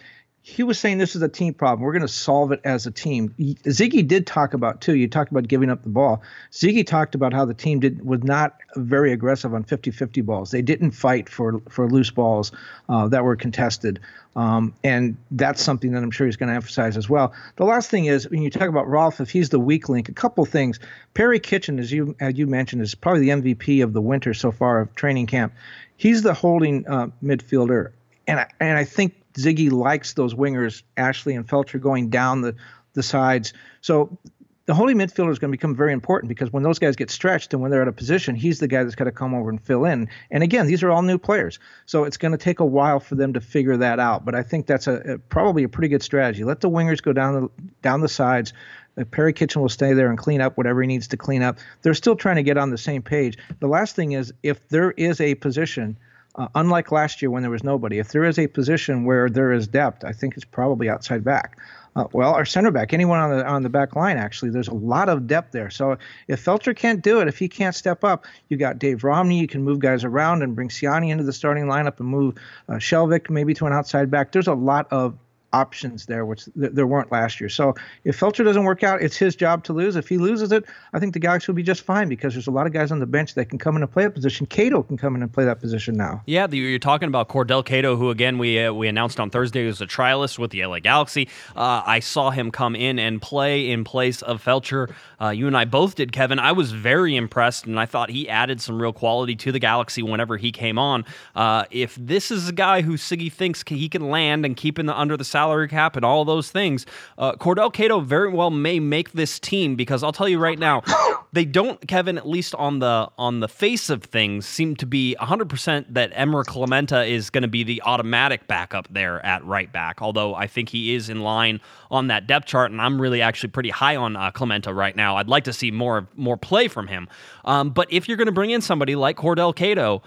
S3: he was saying this is a team problem. We're going to solve it as a team. Sigi did talk about too. You talked about giving up the ball. Sigi talked about how the team did was not very aggressive on 50-50 balls. They didn't fight for for loose balls uh, that were contested, um, and that's something that I'm sure he's going to emphasize as well. The last thing is when you talk about Rolf, if he's the weak link, a couple things. Perry Kitchen, as you as you mentioned, is probably the MVP of the winter so far of training camp. He's the holding uh, midfielder, and I, and I think Sigi likes those wingers, Ashley and Feltscher, going down the, the sides. So the holding midfielder is going to become very important because when those guys get stretched and when they're out of position, he's the guy that's got to come over and fill in. And again, these are all new players, so it's going to take a while for them to figure that out. But I think that's a, a probably a pretty good strategy. Let the wingers go down the down the sides. Uh, Perry Kitchen will stay there and clean up whatever he needs to clean up. They're still trying to get on the same page. The last thing is if there is a position uh, unlike last year when there was nobody, if there is a position where there is depth, I think it's probably outside back. Uh, well, our center back, anyone on the on the back line, actually, there's a lot of depth there. So if Feltscher can't do it, if he can't step up, you got Dave Romney. You can move guys around and bring Ciani into the starting lineup and move uh, Skjelvik maybe to an outside back. There's a lot of options there, which th- there weren't last year. So if Feltscher doesn't work out, it's his job to lose. If he loses it, I think the Galaxy will be just fine because there's a lot of guys on the bench that can come in and play that position. Cato can come in and play that position now.
S2: Yeah, the, you're talking about Cordell Cato, who again we uh, we announced on Thursday was a trialist with the LA Galaxy. Uh, I saw him come in and play in place of Feltscher. Uh, you and I both did, Kevin. I was very impressed, and I thought he added some real quality to the Galaxy whenever he came on. Uh, if this is a guy who Sigi thinks he can land and keep in the under the cap and all those things, uh, Cordell Cato very well may make this team because I'll tell you right now, they don't, Kevin, at least on the on the face of things, seem to be 100% that Emmer Clementa is going to be the automatic backup there at right back. Although I think he is in line on that depth chart, and I'm really actually pretty high on uh, Clementa right now. I'd like to see more more play from him. Um, but if you're going to bring in somebody like Cordell Cato,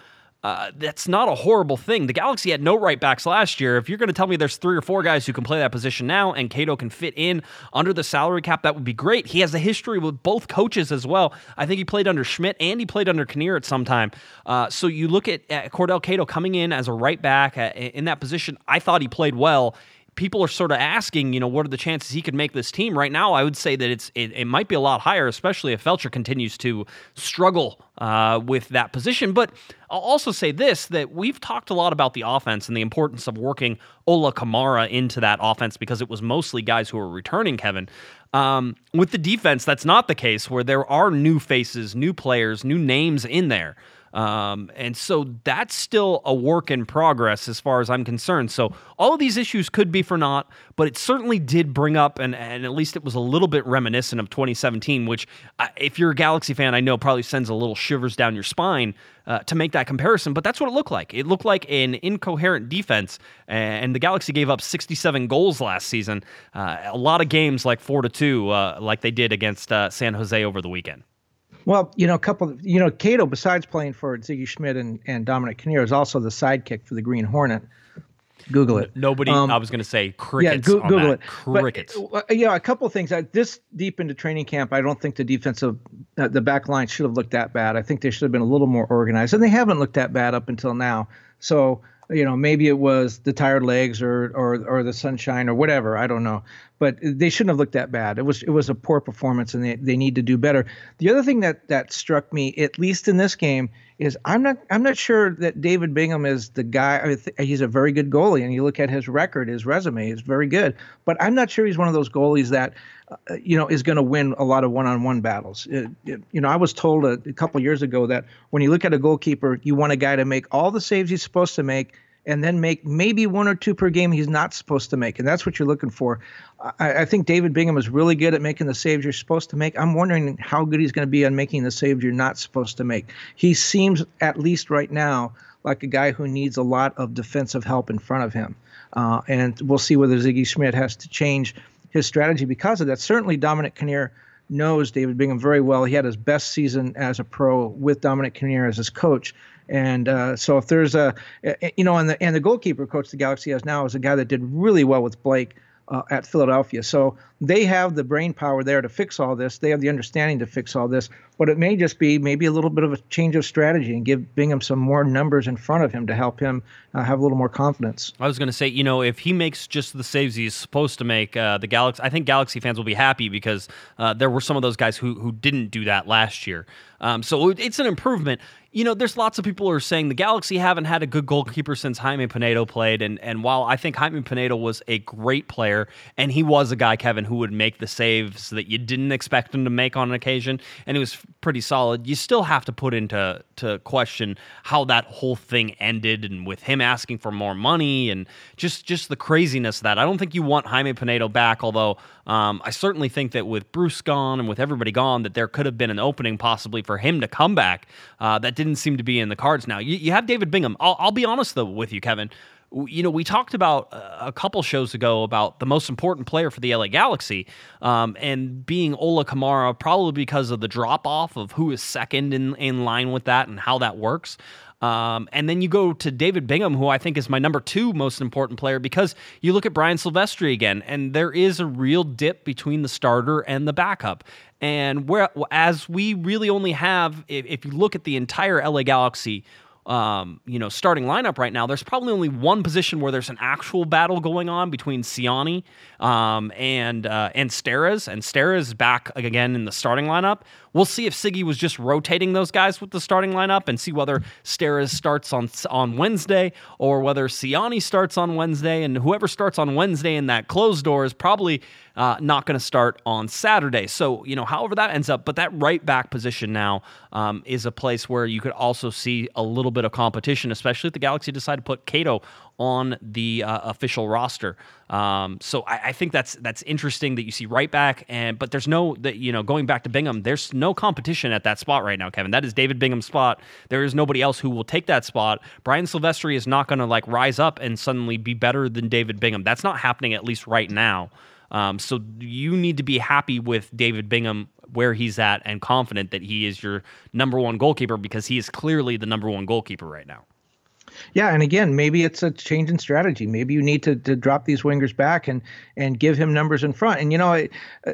S2: uh, that's not a horrible thing. The Galaxy had no right backs last year. If you're going to tell me there's three or four guys who can play that position now and Cato can fit in under the salary cap, that would be great. He has a history with both coaches as well. I think he played under Schmid and he played under Kinnear at some time. Uh, so you look at, at Cordell Cato coming in as a right back uh, in that position. I thought he played well people are sort of asking, you know, what are the chances he could make this team? Right now, I would say that it's it, it might be a lot higher, especially if Feltscher continues to struggle uh, with that position. But I'll also say this: that we've talked a lot about the offense and the importance of working Ola Kamara into that offense because it was mostly guys who were returning. Kevin, um, with the defense, that's not the case. Where there are new faces, new players, new names in there. Um, and so that's still a work in progress as far as I'm concerned. So all of these issues could be for naught, but it certainly did bring up, and, and at least it was a little bit reminiscent of 2017, which, if you're a Galaxy fan, I know probably sends a little shivers down your spine uh, to make that comparison, but that's what it looked like. It looked like an incoherent defense, and the Galaxy gave up 67 goals last season. Uh, a lot of games like 4 to 2, uh, like they did against uh, San Jose over the weekend.
S3: Well, you know, a couple, of, you know, Cato, besides playing for Sigi Schmid and, and Dominic Kinnear, is also the sidekick for the Green Hornet. Google it.
S2: Nobody, um, I was going to say crickets.
S3: Yeah, go, Google it.
S2: Crickets.
S3: But, uh, yeah, a couple of things. Uh, this deep into training camp, I don't think the defensive, uh, the back line should have looked that bad. I think they should have been a little more organized, and they haven't looked that bad up until now. So you know maybe it was the tired legs or or or the sunshine or whatever i don't know. But they shouldn't have looked that bad. It was it was a poor performance and they, they need to do better. The other thing that that struck me at least in this game is i'm not i'm not sure that david bingham is the guy he's a very good goalie and you look at his record his resume is very good but i'm not sure he's one of those goalies that uh, uh you know, is going to win a lot of one-on-one battles. It, it, you know, I was told a, a couple years ago that when you look at a goalkeeper, you want a guy to make all the saves he's supposed to make, and then make maybe one or two per game he's not supposed to make, and that's what you're looking for. I, I think David Bingham is really good at making the saves you're supposed to make. I'm wondering how good he's going to be on making the saves you're not supposed to make. He seems, at least right now, like a guy who needs a lot of defensive help in front of him. Uh, and we'll see whether Sigi Schmid has to change his strategy because of that. Certainly, Dominic Kinnear knows David Bingham very well. He had his best season as a pro with Dominic Kinnear as his coach. And uh, so if there's a, you know, and the and the goalkeeper coach the Galaxy has now is a guy that did really well with Blake uh, at Philadelphia. So they have the brain power there to fix all this. They have the understanding to fix all this. But it may just be maybe a little bit of a change of strategy and give Bingham some more numbers in front of him to help him uh, have a little more confidence.
S2: I was going to say, you know, if he makes just the saves he's supposed to make, uh, the Galaxy, I think Galaxy fans will be happy because uh, there were some of those guys who who didn't do that last year. Um, so it's an improvement you know, there's lots of people who are saying the Galaxy haven't had a good goalkeeper since Jaime Penedo played. And, and while I think Jaime Penedo was a great player, and he was a guy, Kevin, who would make the saves that you didn't expect him to make on occasion, and he was pretty solid, you still have to put into to question how that whole thing ended and with him asking for more money and just, just the craziness of that. I don't think you want Jaime Penedo back, although um, I certainly think that with Bruce gone and with everybody gone, that there could have been an opening possibly for him to come back. Uh, that didn't seem to be in the cards now. You, you have David Bingham. I'll, I'll, be honest though with you, Kevin. You know, we talked about uh, a couple shows ago about the most important player for the LA Galaxy, um, and being Ola Kamara, probably because of the drop off of who is second in in line with that and how that works. Um, and then you go to David Bingham, who I think is my number two most important player, because you look at Brian Sylvestre again, and there is a real dip between the starter and the backup. And where, as we really only have, if, if you look at the entire LA Galaxy, um, you know, starting lineup right now, there's probably only one position where there's an actual battle going on between Ciani um, and uh, and Steres, and Steres back again in the starting lineup. We'll see if Sigi was just rotating those guys with the starting lineup and see whether Steres starts on on Wednesday or whether Ciani starts on Wednesday, and whoever starts on Wednesday in that closed door is probably uh, not going to start on Saturday. So you know, however that ends up, but that right back position now um, is a place where you could also see a little bit of competition, especially if the Galaxy decide to put Cato on the uh, official roster. Um, so I, I, think that's that's interesting that you see right back, and but there's no that you know going back to Bingham, there's no competition at that spot right now, Kevin. That is David Bingham's spot. There is nobody else who will take that spot. Brian Sylvestre is not going to like rise up and suddenly be better than David Bingham. That's not happening at least right now. Um, so you need to be happy with David Bingham where he's at and confident that he is your number one goalkeeper because he is clearly the number one goalkeeper right now.
S3: Yeah, and again, maybe it's a change in strategy. Maybe you need to, to drop these wingers back and and give him numbers in front. And you know, a,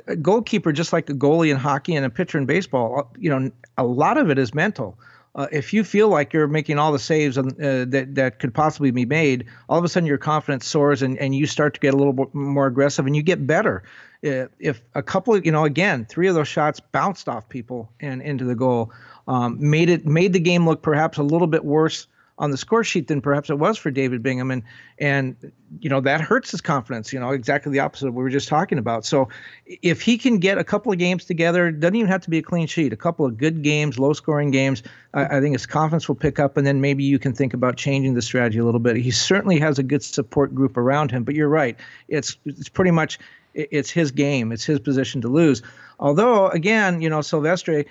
S3: a goalkeeper, just like a goalie in hockey and a pitcher in baseball, you know, a lot of it is mental. Uh, if you feel like you're making all the saves uh, that that could possibly be made, all of a sudden your confidence soars and, and you start to get a little bit more aggressive and you get better. Uh, if a couple of you know again three of those shots bounced off people and into the goal, um, made it made the game look perhaps a little bit worse on the score sheet than perhaps it was for David Bingham, and and you know that hurts his confidence. You know exactly the opposite of what we were just talking about. So if he can get a couple of games together, doesn't even have to be a clean sheet. A couple of good games, low scoring games, I, I think his confidence will pick up, and then maybe you can think about changing the strategy a little bit. He certainly has a good support group around him, but you're right. It's it's pretty much it's his game. It's his position to lose. Although, again, you know, Sylvestre,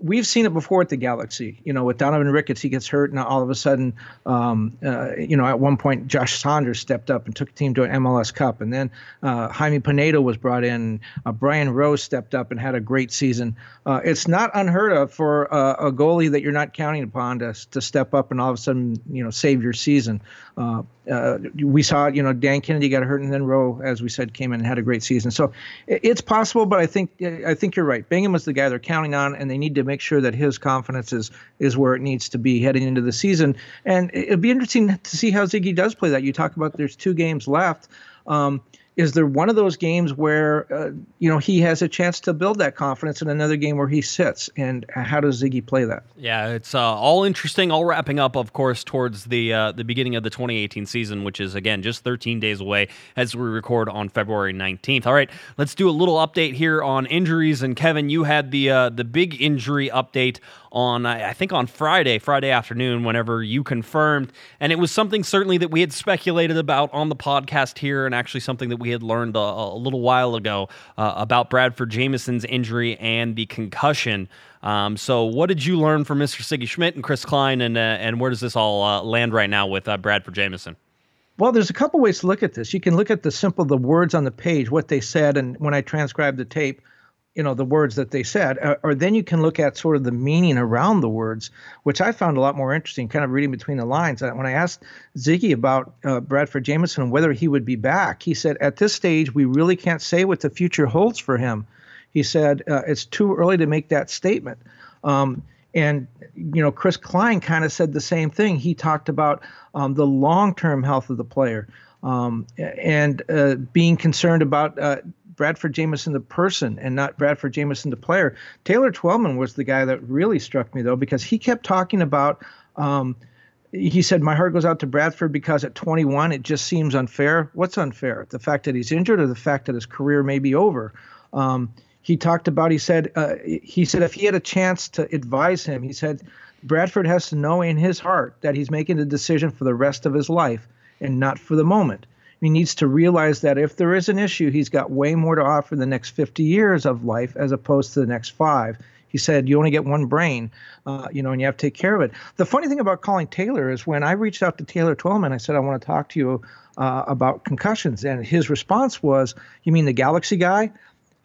S3: we've seen it before at the Galaxy. You know, with Donovan Ricketts, he gets hurt, and all of a sudden, um, uh, you know, at one point, Josh Saunders stepped up and took team to an MLS Cup, and then uh, Jaime Penedo was brought in. Uh, Brian Rowe stepped up and had a great season. Uh, it's not unheard of for a goalie that you're not counting upon to to step up and all of a sudden, you know, save your season. Uh, we saw, you know, Dan Kennedy got hurt, and then Rowe, as we said, came in and had a great season. So it's possible, but I think I think you're right. Bingham is the guy they're counting on, and they need to make sure that his confidence is is where it needs to be heading into the season. And it'd be interesting to see how Sigi does play that. You talk about there's two games left. Um, is there one of those games where uh, you know he has a chance to build that confidence in another game where he sits? And how does Sigi play that?
S2: Yeah it's uh, all interesting all wrapping up of course towards the uh, the beginning of the 2018 season which is again just 13 days away as we record on February 19th all right let's do a little update here on injuries. And Kevin you had the uh, the big injury update on I think on Friday, Friday afternoon, whenever you confirmed, and it was something certainly that we had speculated about on the podcast here, and actually something that we had learned a, a little while ago uh, about Bradford Jamieson's injury and the concussion. Um, so, what did you learn from Mr. Sigi Schmid and Chris Klein, and uh, and where does this all uh, land right now with uh, Bradford Jamieson?
S3: Well, there's a couple ways to look at this. You can look at the simple the words on the page, what they said, and when I transcribed the tape, you know the words that they said uh, or then you can look at sort of the meaning around the words which i found a lot more interesting kind of reading between the lines. Uh, when i asked sigi about uh, bradford jamieson and whether he would be back he said at this stage we really can't say what the future holds for him. He said uh, it's too early to make that statement. Um, and you know chris klein kind of said the same thing. He talked about um, the long-term health of the player um, and uh, being concerned about uh, Bradford Jamieson the person and not Bradford Jamieson the player. Taylor Twellman was the guy that really struck me though because he kept talking about. Um, he said, My heart goes out to Bradford because at 21 it just seems unfair. What's unfair? The fact that he's injured or the fact that his career may be over? Um, he talked about, he said, uh, he said if he had a chance to advise him, he said, Bradford has to know in his heart that he's making a decision for the rest of his life and not for the moment. He needs to realize that if there is an issue, he's got way more to offer the next 50 years of life as opposed to the next five. He said, You only get one brain, uh, you know, and you have to take care of it. The funny thing about calling Taylor is when I reached out to Taylor Twellman, I said, I want to talk to you uh, about concussions. And his response was, You mean the Galaxy guy?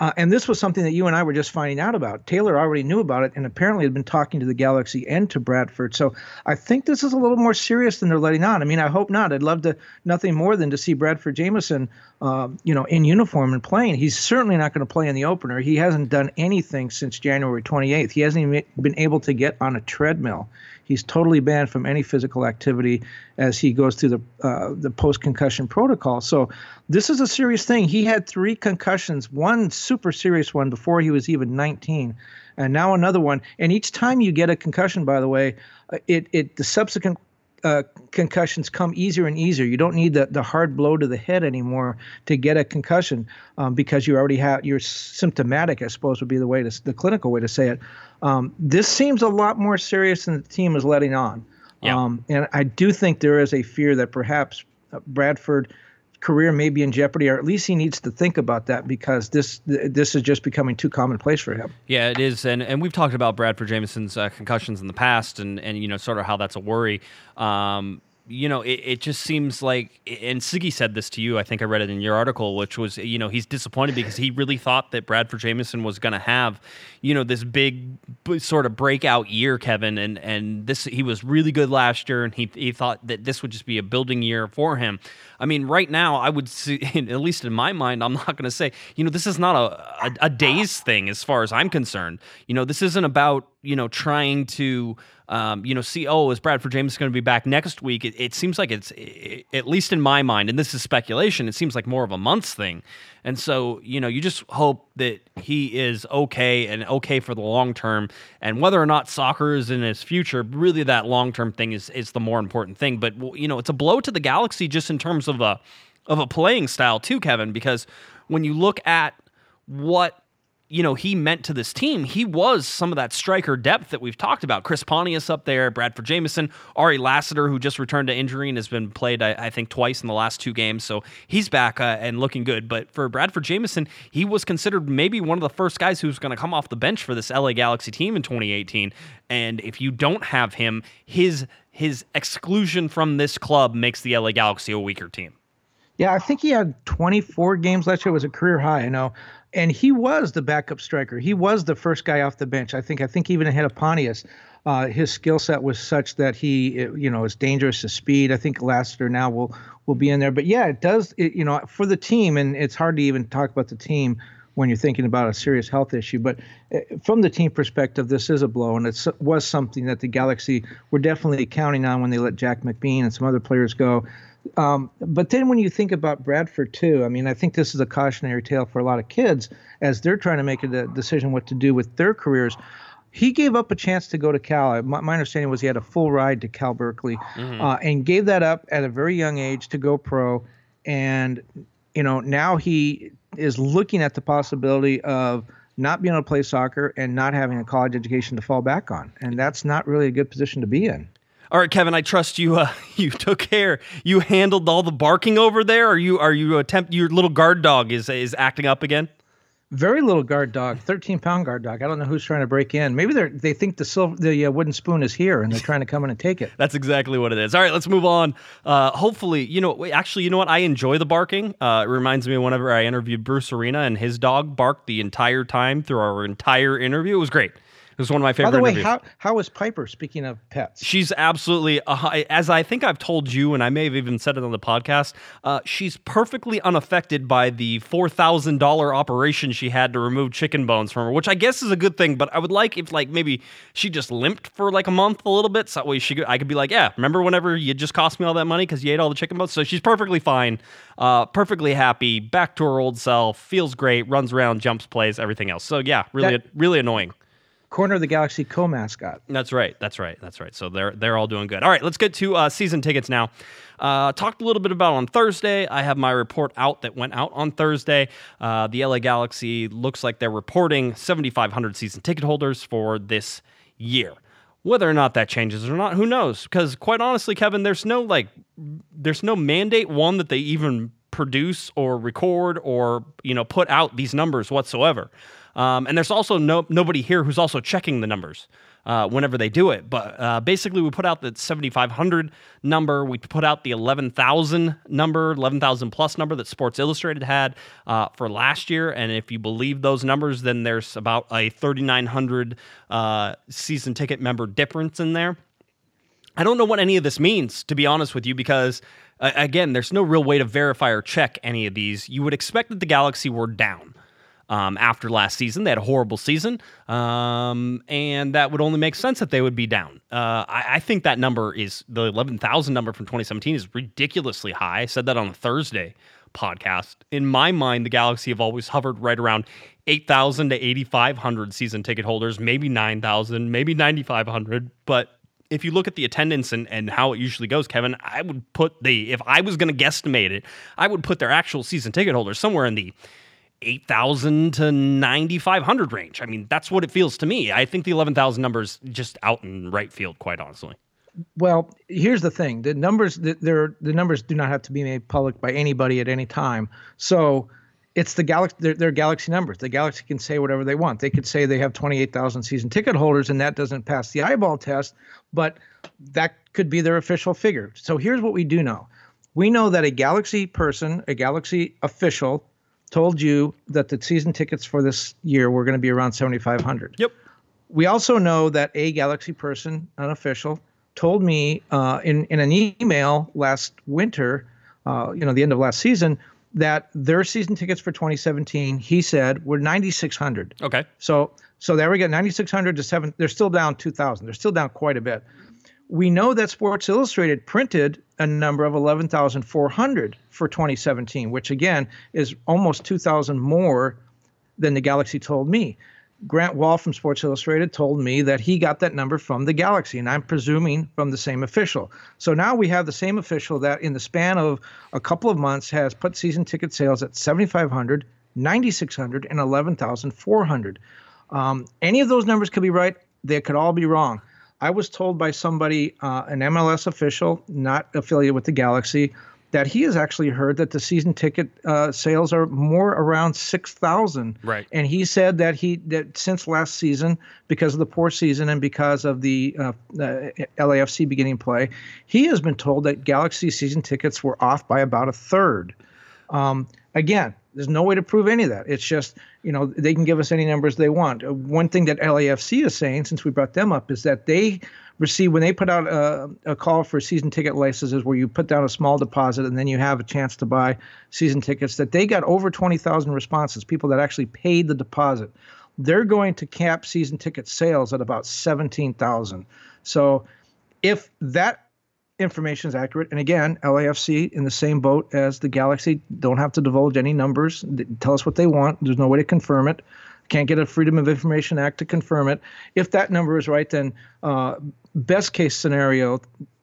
S3: Uh, and this was something that you and I were just finding out about. Taylor already knew about it and apparently had been talking to the Galaxy and to Bradford. So I think this is a little more serious than they're letting on. I mean, I hope not. I'd love to nothing more than to see Bradford Jamieson, uh, you know, in uniform and playing. He's certainly not going to play in the opener. He hasn't done anything since January 28th. He hasn't even been able to get on a treadmill. He's totally banned from any physical activity as he goes through the uh, the post concussion protocol. So this is a serious thing. He had three concussions, one super serious one before he was even 19, and now another one. And each time you get a concussion, by the way, uh, it it the subsequent uh, concussions come easier and easier. You don't need the, the hard blow to the head anymore to get a concussion um, because you already have you're symptomatic. I suppose would be the way to the clinical way to say it. Um, this seems a lot more serious than the team is letting on. Yeah. Um, and I do think there is a fear that perhaps uh, Bradford career may be in jeopardy, or at least he needs to think about that because this this is just becoming too commonplace for him.
S2: Yeah, it is, and and we've talked about Bradford Jamieson's uh, concussions in the past, and and you know sort of how that's a worry. Um, you know, it, it just seems like, and Sigi said this to you. I think I read it in your article, which was, you know, he's disappointed because he really thought that Bradford Jamieson was going to have, you know, this big sort of breakout year, Kevin, and and this he was really good last year, and he he thought that this would just be a building year for him. I mean, right now, I would see, at least in my mind, I'm not going to say, you know, this is not a, a, a days thing as far as I'm concerned. You know, this isn't about you know, trying to, um, you know, see, oh, is Bradford James going to be back next week? It, it seems like it's, it, at least in my mind, and this is speculation, it seems like more of a months thing. And so, you know, you just hope that he is okay and okay for the long term. And whether or not soccer is in his future, really that long term thing is, is the more important thing. But, you know, it's a blow to the Galaxy just in terms of a, of a playing style, too, Kevin, because when you look at what you know, he meant to this team. He was some of that striker depth that we've talked about. Chris Pontius up there, Bradford Jamieson, Ari Lassiter, who just returned to injury and has been played, I, I think, twice in the last two games. So he's back uh, and looking good. But for Bradford Jamieson, he was considered maybe one of the first guys who's going to come off the bench for this LA Galaxy team in 2018. And if you don't have him, his his exclusion from this club makes the LA Galaxy a weaker team.
S3: Yeah, I think he had 24 games last year. It was a career high. I know and he was the backup striker. He was the first guy off the bench. I think. I think even ahead of Pontius, uh, his skill set was such that he, you know, is dangerous to speed. I think Lassiter now will will be in there. But yeah, it does. It, you know, for the team, and it's hard to even talk about the team when you're thinking about a serious health issue. But uh, from the team perspective, this is a blow, and it was something that the Galaxy were definitely counting on when they let Jack McBean and some other players go. Um, but then when you think about Bradford too, I mean, I think this is a cautionary tale for a lot of kids as they're trying to make a decision what to do with their careers. He gave up a chance to go to Cal. My, my understanding was he had a full ride to Cal Berkeley, mm-hmm. uh, and gave that up at a very young age to go pro. And you know now he is looking at the possibility of not being able to play soccer and not having a college education to fall back on, and that's not really a good position to be in.
S2: All right, Kevin, I trust you. Uh, you took care. You handled all the barking over there. Are you? Are you attempt? Your little guard dog is is acting up again.
S3: Very little guard dog, thirteen pound guard dog. I don't know who's trying to break in. Maybe they they think the silver, the uh, wooden spoon is here, and they're trying to come in and take it.
S2: That's exactly what it is. All right, let's move on. Uh, hopefully, you know, actually, you know what? I enjoy the barking. Uh, it reminds me of whenever I interviewed Bruce Arena, and his dog barked the entire time through our entire interview. It was great. It was one of my favorite.
S3: By the way,
S2: interviews.
S3: how how is Piper? Speaking of pets,
S2: she's absolutely uh, as I think I've told you, and I may have even said it on the podcast. Uh, she's perfectly unaffected by the four thousand dollar operation she had to remove chicken bones from her, which I guess is a good thing. But I would like if like maybe she just limped for like a month, a little bit, so that way she could, I could be like, yeah, remember whenever you just cost me all that money because you ate all the chicken bones? So she's perfectly fine, uh, perfectly happy, back to her old self, feels great, runs around, jumps, plays, everything else. So yeah, really, that, really annoying
S3: corner of the galaxy co-mascot.
S2: That's right. That's right. That's right. So they're they're all doing good. All right, let's get to uh, season tickets now. Uh, talked a little bit about on Thursday. I have my report out that went out on Thursday. Uh, the LA Galaxy looks like they're reporting 7,500 season ticket holders for this year. Whether or not that changes or not, who knows? Because quite honestly, Kevin, there's no like, there's no mandate one that they even produce or record or you know put out these numbers whatsoever. Um, and there's also no nobody here who's also checking the numbers uh, whenever they do it. But uh, basically, we put out the 7,500 number. We put out the 11,000 number, 11,000 plus number that Sports Illustrated had uh, for last year. And if you believe those numbers, then there's about a 3,900 uh, season ticket member difference in there. I don't know what any of this means, to be honest with you, because again, there's no real way to verify or check any of these. You would expect that the Galaxy were down um, after last season. They had a horrible season, um, and that would only make sense that they would be down. Uh, I, I, think that number is the 11,000 number from 2017 is ridiculously high. I said that on a Thursday podcast. In my mind, the Galaxy have always hovered right around 8,000 to 8,500 season ticket holders, maybe 9,000, maybe 9,500. But if you look at the attendance and, and how it usually goes, Kevin, I would put the, if I was going to guesstimate it, I would put their actual season ticket holders somewhere in the 8,000 to 9,500 range. I mean, that's what it feels to me. I think the 11,000 numbers just out in right field, quite honestly.
S3: Well, here's the thing: the numbers, the, the numbers do not have to be made public by anybody at any time. So it's the galaxy. They're, they're, galaxy numbers. The galaxy can say whatever they want. They could say they have 28,000 season ticket holders, and that doesn't pass the eyeball test, but that could be their official figure. So here's what we do know: we know that a galaxy person, a galaxy official, told you that the season tickets for this year were going to be around 7,500.
S2: Yep.
S3: We also know that a Galaxy person, unofficial, told me uh, in in an email last winter, uh, you know, the end of last season, that their season tickets for 2017, he said, were 9,600.
S2: Okay.
S3: So So there we get 9,600 to 7. They're still down 2,000. They're still down quite a bit. We know that Sports Illustrated printed a number of 11,400 for 2017, which again is almost 2,000 more than the Galaxy told me. Grant Wahl from Sports Illustrated told me that he got that number from the Galaxy, and I'm presuming from the same official. So now we have the same official that, in the span of a couple of months, has put season ticket sales at 7,500, 9,600, and 11,400. Um, any of those numbers could be right. They could all be wrong. I was told by somebody, uh, an MLS official, not affiliated with the Galaxy, that he has actually heard that the season ticket uh, sales are more around six thousand.
S2: Right.
S3: And he said that he that since last season, because of the poor season and because of the uh, uh, LAFC beginning play, he has been told that Galaxy season tickets were off by about a third. Um, again, there's no way to prove any of that. It's just, you know, they can give us any numbers they want. Uh, one thing that LAFC is saying, since we brought them up, is that they receive when they put out a, a call for season ticket licenses where you put down a small deposit and then you have a chance to buy season tickets, that they got over 20,000 responses, people that actually paid the deposit. They're going to cap season ticket sales at about 17,000. So if that information is accurate. And again, LAFC in the same boat as the Galaxy don't have to divulge any numbers. Tell us what they want. There's no way to confirm it. Can't get a Freedom of Information Act to confirm it. If that number is right, then uh, best case scenario,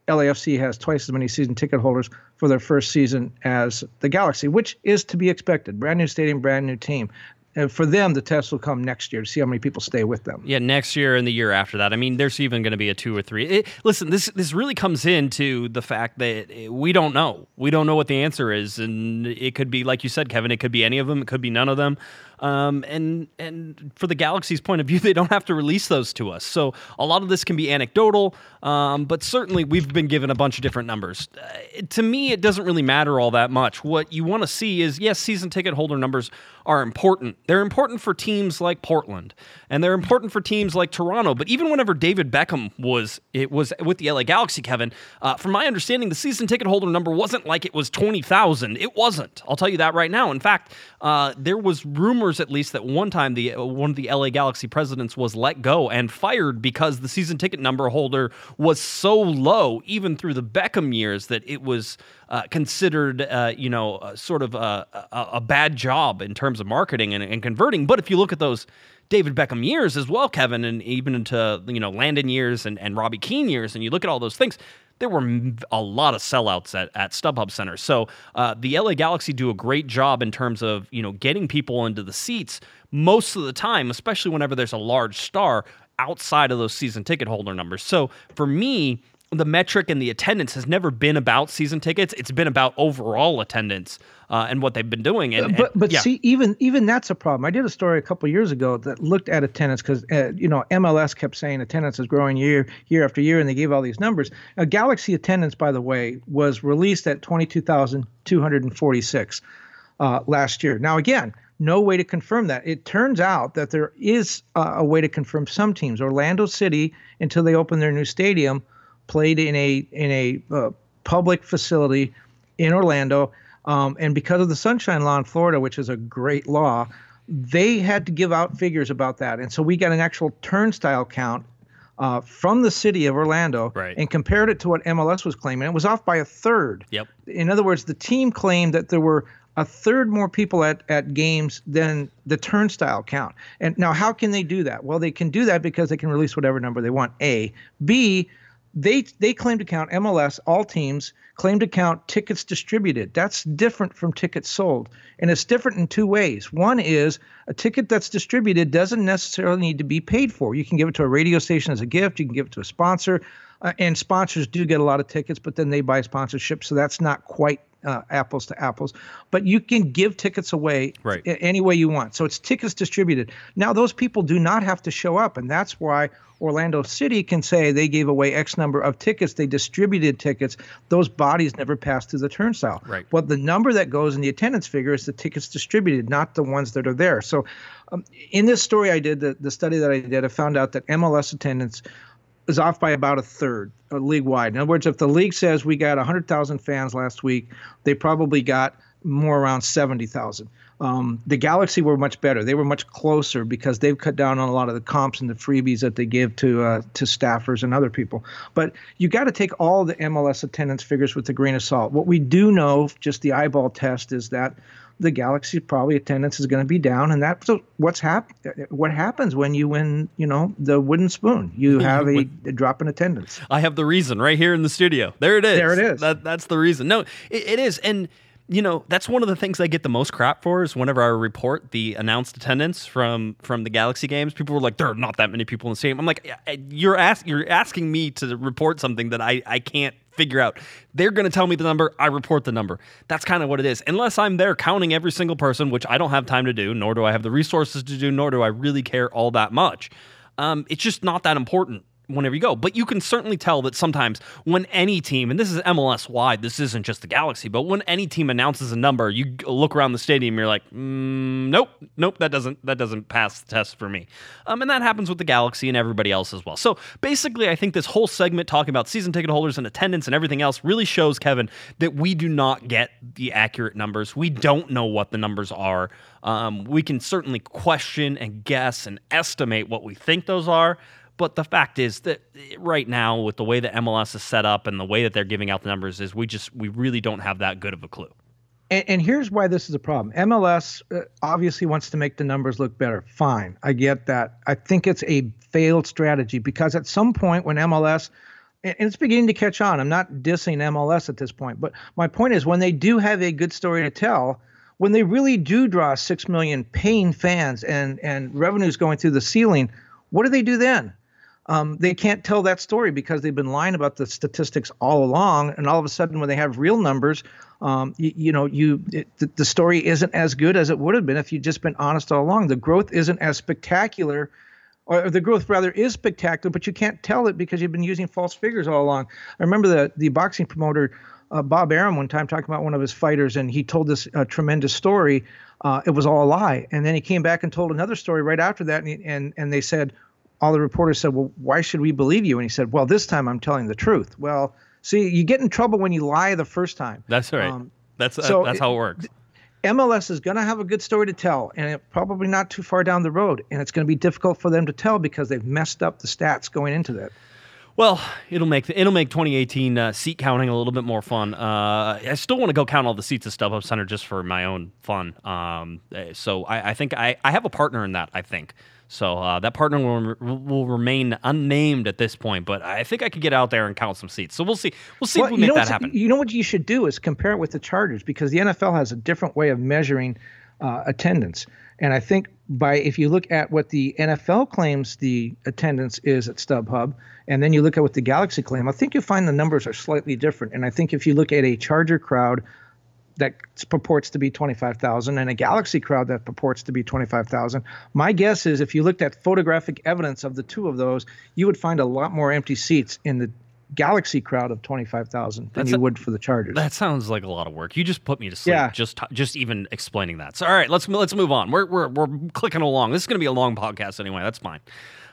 S3: LAFC has twice as many season ticket holders for their first season as the Galaxy, which is to be expected. Brand new stadium, brand new team and for them, the test will come next year to see how many people stay with them.
S2: Yeah, next year and the year after that. I mean, there's even going to be a two or three. It, listen, this this really comes into the fact that eh, we don't know. We don't know what the answer is, and it could be like you said, Kevin. It could be any of them. It could be none of them. Um, and and for the Galaxy's point of view, they don't have to release those to us. So a lot of this can be anecdotal, um, but certainly we've been given a bunch of different numbers. Uh, to me, it doesn't really matter all that much. What you want to see is yes, season ticket holder numbers are important. They're important for teams like Portland, and they're important for teams like Toronto. But even whenever David Beckham was it was with the LA Galaxy, Kevin, uh, from my understanding, the season ticket holder number wasn't like it was twenty thousand. It wasn't. I'll tell you that right now. In fact, uh, there was rumors at least that one time the uh, one of the LA Galaxy presidents was let go and fired because the season ticket number holder was so low, even through the Beckham years, that it was uh, considered, uh, you know, sort of a, a, a, bad job in terms of marketing and, and converting. But if you look at those David Beckham years as well, Kevin, and even into you know Landon years and, and Robbie Keane years, and you look at all those things, there were a lot of sellouts at, at StubHub Center. So uh, the LA Galaxy do a great job in terms of you know getting people into the seats most of the time, especially whenever there's a large star outside of those season ticket holder numbers. So for me, the metric and the attendance has never been about season tickets. It's been about overall attendance uh, and what they've been doing. And,
S3: but but
S2: yeah.
S3: see, even even that's a problem. I did a story a couple years ago that looked at attendance because uh, you know MLS kept saying attendance is growing year year after year, and they gave all these numbers. Now, Galaxy attendance, by the way, was released at twenty two thousand two hundred and forty six uh, last year. Now again. No way to confirm that. It turns out that there is a way to confirm some teams. Orlando City, until they open their new stadium, played in a in a uh, public facility in Orlando, um, and because of the Sunshine Law in Florida, which is a great law, they had to give out figures about that, and so we got an actual turnstile count uh, from the city of Orlando
S2: right.
S3: and compared it to what MLS was claiming. It was off by a third.
S2: Yep.
S3: In other words, the team claimed that there were a third more people at, at games than the turnstile count. And now, how can they do that? Well, they can do that because they can release whatever number they want. A. B they they claim to count MLS, all teams claim to count tickets distributed. That's different from tickets sold. And it's different in two ways. One is a ticket that's distributed doesn't necessarily need to be paid for. You can give it to a radio station as a gift, you can give it to a sponsor. Uh, and sponsors do get a lot of tickets, but then they buy sponsorship, so that's not quite uh, apples to apples. But you can give tickets away
S2: right.
S3: any way you want. So it's tickets distributed. Now those people do not have to show up, and that's why Orlando City can say they gave away X number of tickets, they distributed tickets. Those bodies never passed through the turnstile.
S2: Right.
S3: But the number that goes in the attendance figure is the tickets distributed, not the ones that are there. So um, in this story I did, the, the study that I did, I found out that MLS attendance is off by about a third uh, league wide. In other words, if the league says we got 100,000 fans last week, they probably got more around 70,000. Um, the Galaxy were much better. They were much closer because they've cut down on a lot of the comps and the freebies that they give to uh, to staffers and other people. But you got to take all the MLS attendance figures with a grain of salt. What we do know, just the eyeball test, is that the Galaxy probably attendance is going to be down, and that's what's hap- What happens when you win? You know, the wooden spoon. You have a, a, drop in attendance.
S2: I have the reason right here in the studio. There it is.
S3: There it is.
S2: That, that's the reason. No, it, it is, and you know that's one of the things I get the most crap for is whenever I report the announced attendance from from the Galaxy games. People were like, "There are not that many people in the stadium." I'm like, eh, "You're ask you're asking me to report something that I I can't figure out. They're going to tell me the number. I report the number. That's kind of what it is. Unless I'm there counting every single person, which I don't have time to do, nor do I have the resources to do, nor do I really care all that much. Um, it's just not that important whenever you go. But you can certainly tell that sometimes when any team, and this is MLS wide, this isn't just the Galaxy, but when any team announces a number, you look around the stadium, you're like, mm, nope, nope, that doesn't that doesn't pass the test for me. Um, and that happens with the Galaxy and everybody else as well. So basically, I think this whole segment talking about season ticket holders and attendance and everything else really shows Kevin that we do not get the accurate numbers. We don't know what the numbers are. Um, we can certainly question and guess and estimate what we think those are. But the fact is that eh, right now, with the way that MLS is set up and the way that they're giving out the numbers, is we just we really don't have that good of a clue.
S3: And, and here's why this is a problem. MLS uh, obviously wants to make the numbers look better. Fine, I get that. I think it's a failed strategy because at some point when MLS and it's beginning to catch on. I'm not dissing MLS at this point, but my point is when they do have a good story to tell, when they really do draw six million paying fans and and revenues going through the ceiling, what do they do then? Um, they can't tell that story because they've been lying about the statistics all along. And all of a sudden, when they have real numbers, um, you, you, know, you it, the, story isn't as good as it would have been if you'd just been honest all along. The growth isn't as spectacular or the growth rather is spectacular, but you can't tell it because you've been using false figures all along. I remember the the boxing promoter uh, Bob Arum one time talking about one of his fighters, and he told this uh, tremendous story. Uh, it was all a lie, and then he came back and told another story right after that, and he, and and they said, all the reporters said, Well, why should we believe you? And he said, Well, this time I'm telling the truth. Well, see, you get in trouble when you lie the first time.
S2: That's right. Um, that's uh, so that's how it works.
S3: MLS is going to have a good story to tell, and it, probably not too far down the road. And it's going to be difficult for them to tell because they've messed up the stats going into that.
S2: Well, it'll make it'll make 2018 uh, seat counting a little bit more fun. Uh, I still want to go count all the seats at StubHub Center just for my own fun. Um, eh, so I, I, think I, I have a partner in that. I think so uh, that partner will, will remain unnamed at this point, but I think I could get out there and count some seats. So we'll see. We'll see well, if we make that happen.
S3: You know what you should do is compare it with the Chargers because the NFL has a different way of measuring uh, attendance. And I think by if you look at what the NFL claims the attendance is at StubHub, and then you look at what the Galaxy claim, I think you'll find the numbers are slightly different. And I think if you look at a Charger crowd that purports to be 25,000 and a galaxy crowd that purports to be 25,000. My guess is if you looked at photographic evidence of the two of those, you would find a lot more empty seats in the galaxy crowd of 25,000 than That's you would for the Chargers.
S2: That sounds like a lot of work. You just put me to sleep yeah. just just even explaining that. So all right, let's let's move on. We're we're we're clicking along. This is going to be a long podcast anyway. That's fine.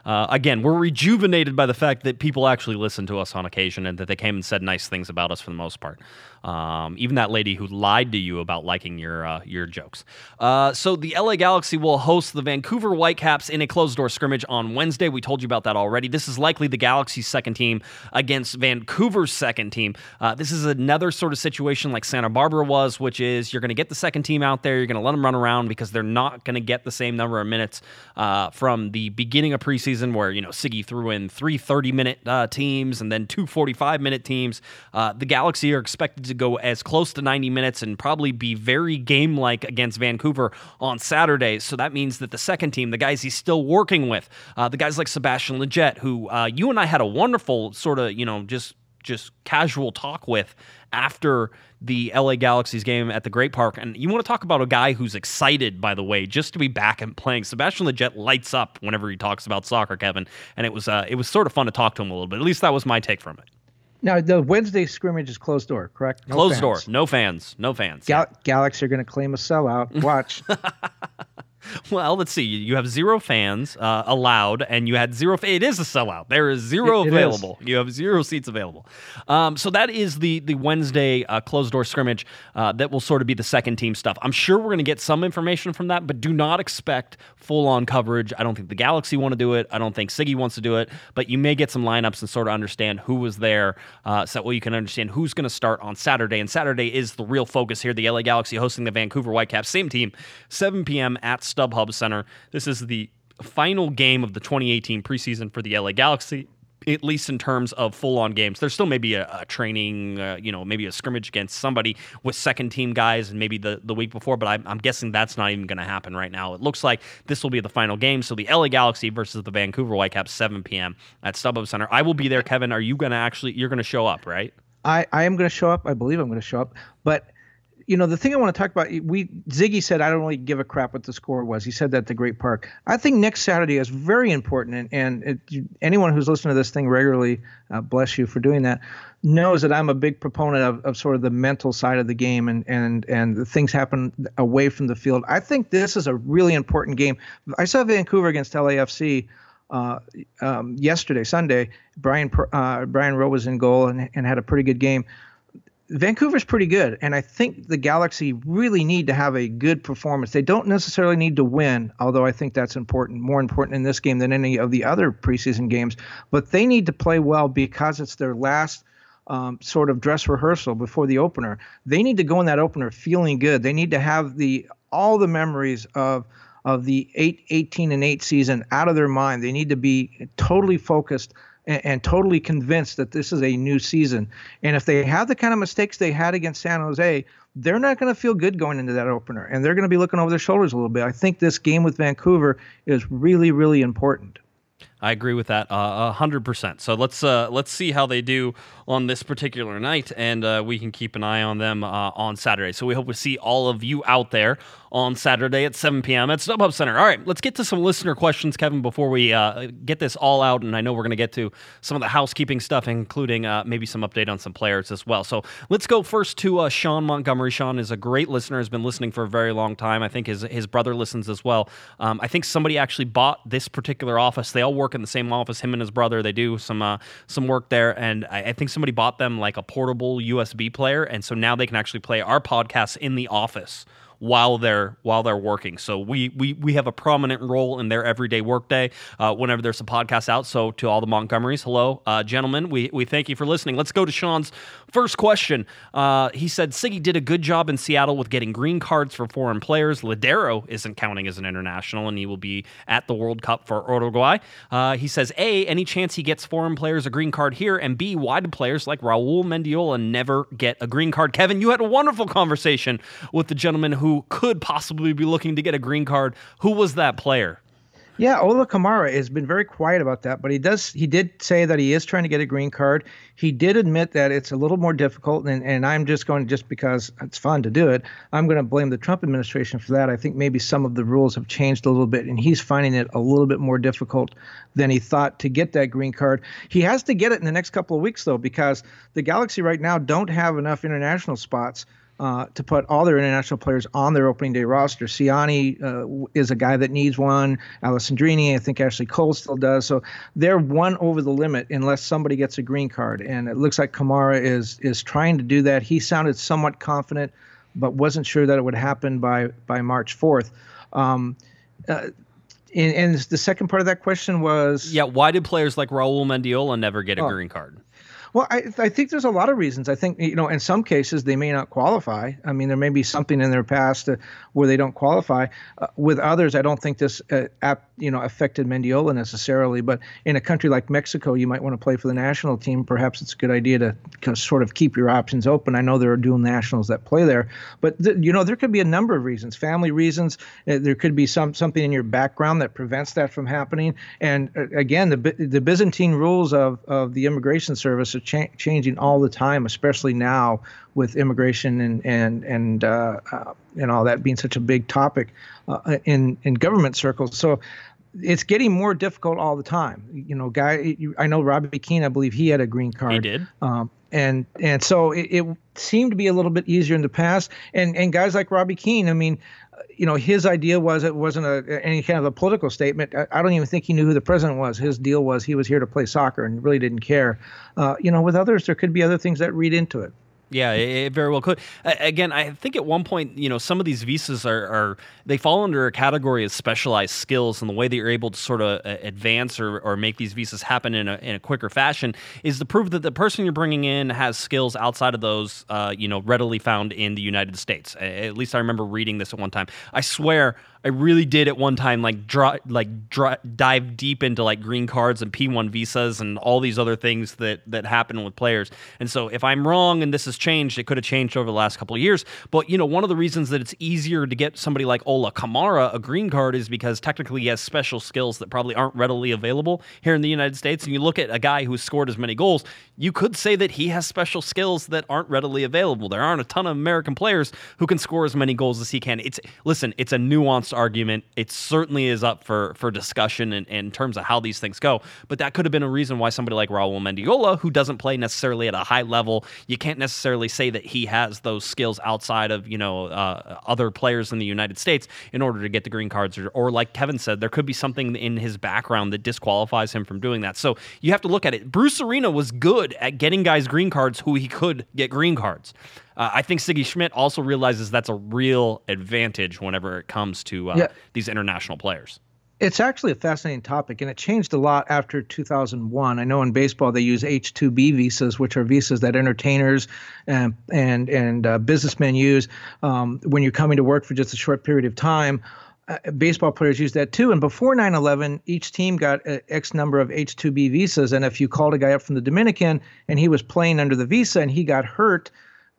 S2: Uh, again, we're rejuvenated by the fact that people actually listen to us on occasion and that they came and said nice things about us for the most part. Um, even that lady who lied to you about liking your uh, your jokes. Uh, so the LA Galaxy will host the Vancouver Whitecaps in a closed door scrimmage on Wednesday. We told you about that already. This is likely the Galaxy's second team against Vancouver's second team. Uh, this is another sort of situation like Santa Barbara was, which is you're going to get the second team out there, you're going to let them run around because they're not going to get the same number of minutes uh, from the beginning of preseason where you know Sigi threw in three 30 minute uh, teams and then two 45 minute teams. Uh, the Galaxy are expected to go as close to 90 minutes and probably be very game like against Vancouver on Saturday. So that means that the second team, the guys he's still working with, uh, the guys like Sebastian Lletget, who uh, you and I had a wonderful sort of, you know, just just casual talk with after the LA Galaxy's game at the Great Park. And you want to talk about a guy who's excited, by the way, just to be back and playing. Sebastian Lletget lights up whenever he talks about soccer, Kevin. And it was uh, it was sort of fun to talk to him a little bit. At least that was my take from it.
S3: Now the Wednesday scrimmage is closed door, correct?
S2: No closed fans. door, no fans, no fans.
S3: Gal- yeah. Galaxy are going to claim a sellout. Watch.
S2: Well, let's see. You have zero fans uh, allowed, and you had zero. Fa- it is a sellout. There is zero
S3: It- it
S2: available. You have zero seats available. Um, so that is the the Wednesday uh, closed door scrimmage. Uh, that will sort of be the second team stuff. I'm sure we're going to get some information from that, but do not expect full on coverage. I don't think the Galaxy want to do it. I don't think Sigi wants to do it. But you may get some lineups and sort of understand who was there, uh, so that way you can understand who's going to start on Saturday. And Saturday is the real focus here. The LA Galaxy hosting the Vancouver Whitecaps, same team, 7 p.m. at StubHub Center. This is the final game of the 2018 preseason for the LA Galaxy. At least in terms of full-on games, There's still maybe a, a training, uh, you know, maybe a scrimmage against somebody with second-team guys, and maybe the, the week before. But I'm, I'm guessing that's not even going to happen right now. It looks like this will be the final game. So the LA Galaxy versus the Vancouver Whitecaps, 7 p.m. at StubHub Center. I will be there. Kevin, are you going to actually? You're going to show up, right?
S3: I, I am going to show up. I believe I'm going to show up. But you know, the thing I want to talk about, we Sigi said I don't really give a crap what the score was. He said that at the Great Park. I think next Saturday is very important, and, and it, anyone who's listening to this thing regularly, uh, bless you for doing that, knows that I'm a big proponent of, of sort of the mental side of the game and and and things happen away from the field. I think this is a really important game. I saw Vancouver against LAFC. Uh, um, yesterday, Sunday, Brian uh, Brian Rowe was in goal and, and had a pretty good game. Vancouver's pretty good, and I think the Galaxy really need to have a good performance. They don't necessarily need to win, although I think that's important, more important in this game than any of the other preseason games. But they need to play well because it's their last um, sort of dress rehearsal before the opener. They need to go in that opener feeling good. They need to have the all the memories of of the 8, 18 and 8 season out of their mind. They need to be totally focused and, and, totally convinced that this is a new season. And if they have the kind of mistakes they had against San Jose, they're not going to feel good going into that opener. And they're going to be looking over their shoulders a little bit. I think this game with Vancouver is really, really important.
S2: I agree with that uh, a hundred percent. So let's uh, let's see how they do on this particular night, and uh, we can keep an eye on them uh, on Saturday. So we hope to see all of you out there on Saturday at 7 p.m. at StubHub Center. All right, let's get to some listener questions, Kevin, before we uh, get this all out. And I know we're going to get to some of the housekeeping stuff, including uh, maybe some update on some players as well. So let's go first to Sean Montgomery. Sean is a great listener, has been listening for a very long time. I think his his brother listens as well. Um, I think somebody actually bought this particular office. They all work in the same office. Him and his brother, they do some uh, some work there, and I, I, think somebody bought them like a portable USB player, and so now they can actually play our podcasts in the office while they're while they're working. So we we we have a prominent role in their everyday workday uh, whenever there's a podcast out. So to all the Montgomerys, hello, uh, gentlemen. We we thank you for listening. Let's go to Sean's first question. Uh, he said Sigi did a good job in Seattle with getting green cards for foreign players. Lodeiro isn't counting as an international, and he will be at the World Cup for Uruguay. Uh, he says a any chance he gets foreign players a green card here, and b why do players like Raul Mendiola never get a green card? Kevin, you had a wonderful conversation with the gentleman who who could possibly be looking to get a green card. Who was that player?
S3: Yeah, Ola Kamara has been very quiet about that, but he does he did say that he is trying to get a green card. He did admit that it's a little more difficult, and, and I'm just going just because it's fun to do it. I'm going to blame the Trump administration for that. I think maybe some of the rules have changed a little bit, and he's finding it a little bit more difficult than he thought to get that green card. He has to get it in the next couple of weeks though, because the Galaxy right now don't have enough international spots uh, to put all their international players on their opening day roster. Ciani uh, is a guy that needs one. Alessandrini, I think Ashley Cole still does. So they're one over the limit unless somebody gets a green card. And it looks like Kamara is is trying to do that. He sounded somewhat confident, but wasn't sure that it would happen by by March 4th. Um, uh, and, and, the second part of that question was
S2: yeah why did players like Raul Mendiola never get a oh, green card
S3: well, I, I think there's a lot of reasons. I think you know, in some cases they may not qualify. I mean, there may be something in their past uh, where they don't qualify. Uh, with others, I don't think this uh, app you know affected Mendiola necessarily. But in a country like Mexico, you might want to play for the national team. Perhaps it's a good idea to sort of keep your options open. I know there are dual nationals that play there, but th- you know there could be a number of reasons, family reasons. Uh, there could be some something in your background that prevents that from happening. And uh, again, the the Byzantine rules of of the immigration service cha- changing all the time, especially now with immigration and and and uh, uh, and all that being such a big topic uh, in in government circles. So it's getting more difficult all the time. You know, guy, I know Robbie Keane. I believe he had a green card.
S2: He did.
S3: Um, and and so it, it, seemed to be a little bit easier in the past. And and guys like Robbie Keane, I mean, you know, his idea was it wasn't a, any kind of a political statement. I, I, don't even think he knew who the president was. His deal was he was here to play soccer and really didn't care. Uh, you know, with others, there could be other things that read into it.
S2: Yeah, it, very well could. Again, I think at one point, you know, some of these visas are, are they fall under a category of specialized skills, and the way that you're able to sort of advance or, or make these visas happen in a, in a quicker fashion is to prove that the person you're bringing in has skills outside of those, uh, you know, readily found in the United States. At least I remember reading this at one time. I swear I really did at one time like draw like draw, dive deep into like green cards and P1 visas and all these other things that that happen with players. And so if I'm wrong and this has changed, it could have changed over the last couple of years. But you know, one of the reasons that it's easier to get somebody like Ola Kamara a green card is because technically he has special skills that probably aren't readily available here in the United States. And you look at a guy who's scored as many goals, you could say that he has special skills that aren't readily available. There aren't a ton of American players who can score as many goals as he can. It's listen, it's a nuanced argument. It certainly is up for for discussion in, in terms of how these things go. But that could have been a reason why somebody like Raul Mendiola, who doesn't play necessarily at a high level, you can't necessarily say that he has those skills outside of you know uh, other players in the United States in order to get the green cards. Or, or like Kevin said, there could be something in his background that disqualifies him from doing that. So you have to look at it. Bruce Arena was good at getting guys green cards who he could get green cards. Uh, I think Sigi Schmid also realizes that's a real advantage whenever it comes to uh, yeah. these international players.
S3: It's actually a fascinating topic, and it changed a lot after 2001. I know in baseball they use H-2B visas, which are visas that entertainers and and and uh, businessmen use um, when you're coming to work for just a short period of time. Uh, baseball players use that too. And before 9 11, each team got X number of H 2B visas. And if you called a guy up from the Dominican and he was playing under the visa and he got hurt,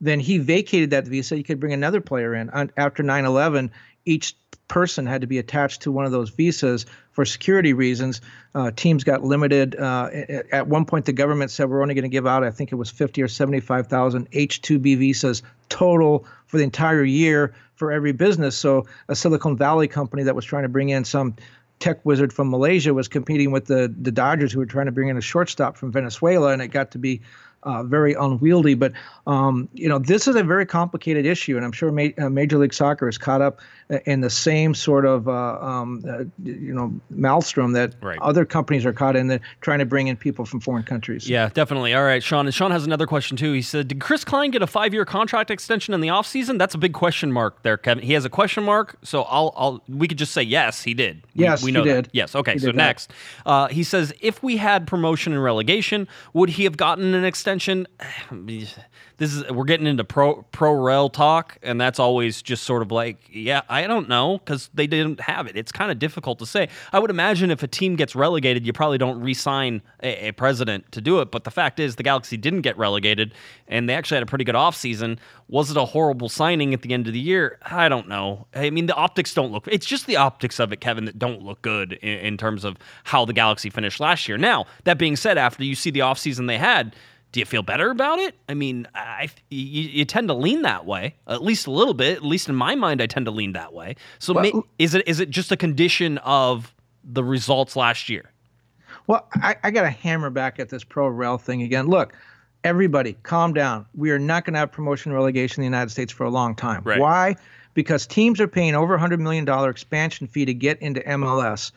S3: then he vacated that visa. You could bring another player in. After 9 11, each person had to be attached to one of those visas for security reasons. Uh, teams got limited. Uh, at one point, the government said we're only going to give out, I think it was 50 or 75,000 H-2B visas total for the entire year for every business. So a Silicon Valley company that was trying to bring in some tech wizard from Malaysia was competing with the the Dodgers who were trying to bring in a shortstop from Venezuela, and it got to be uh, very unwieldy. But um, you know, this is a very complicated issue, and I'm sure Ma- uh, Major League Soccer is caught up in the same sort of uh, um, uh, you know maelstrom that right. other companies are caught in, that trying to bring in people from foreign countries.
S2: Yeah, definitely. All right, Sean. And Sean has another question too. He said, "Did Chris Klein get a five-year contract extension in the offseason? That's a big question mark there, Kevin. He has a question mark, so I'll, I'll we could just say yes, he did.
S3: We, yes,
S2: we know
S3: he
S2: that.
S3: did.
S2: Yes. Okay. He so next, uh, he says, if we had promotion and relegation, would he have gotten an extension? this is we're getting into pro pro rel talk, and that's always just sort of like, yeah, I don't know because they didn't have it. It's kind of difficult to say. I would imagine if a team gets relegated, you probably don't re-sign a, a president to do it. But the fact is, the Galaxy didn't get relegated, and they actually had a pretty good offseason. Was it a horrible signing at the end of the year? I don't know. I mean, the optics don't look. It's just the optics of it, Kevin, that don't look good in, in terms of how the Galaxy finished last year. Now, that being said, after you see the offseason they had do you feel better about it? I mean, I, you, you, tend to lean that way, at least a little bit. At least in my mind, I tend to lean that way. So, well, is it is it just a condition of the results last year?
S3: Well, I, I got to hammer back at this pro rel thing again. Look, everybody, calm down. We are not going to have promotion relegation in the United States for a long time.
S2: Right.
S3: Why? Because teams are paying over $100 million expansion fee to get into MLS.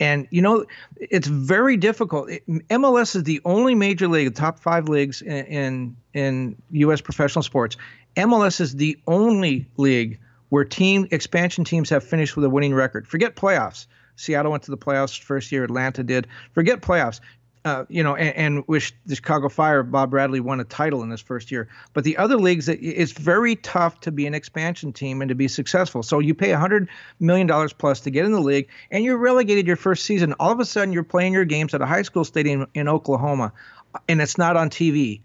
S3: And you know, it's very difficult. MLS is the only major league, the top five leagues in, in in U.S. professional sports. MLS is the only league where team expansion teams have finished with a winning record. Forget playoffs. Seattle went to the playoffs first year. Atlanta did. Forget playoffs uh, you know, and, and wish the Chicago Fire, Bob Bradley won a title in his first year. But the other leagues, it's very tough to be an expansion team and to be successful. So you pay $100 million plus to get in the league, and you're relegated your first season. All of a sudden, you're playing your games at a high school stadium in Oklahoma, and it's not on TV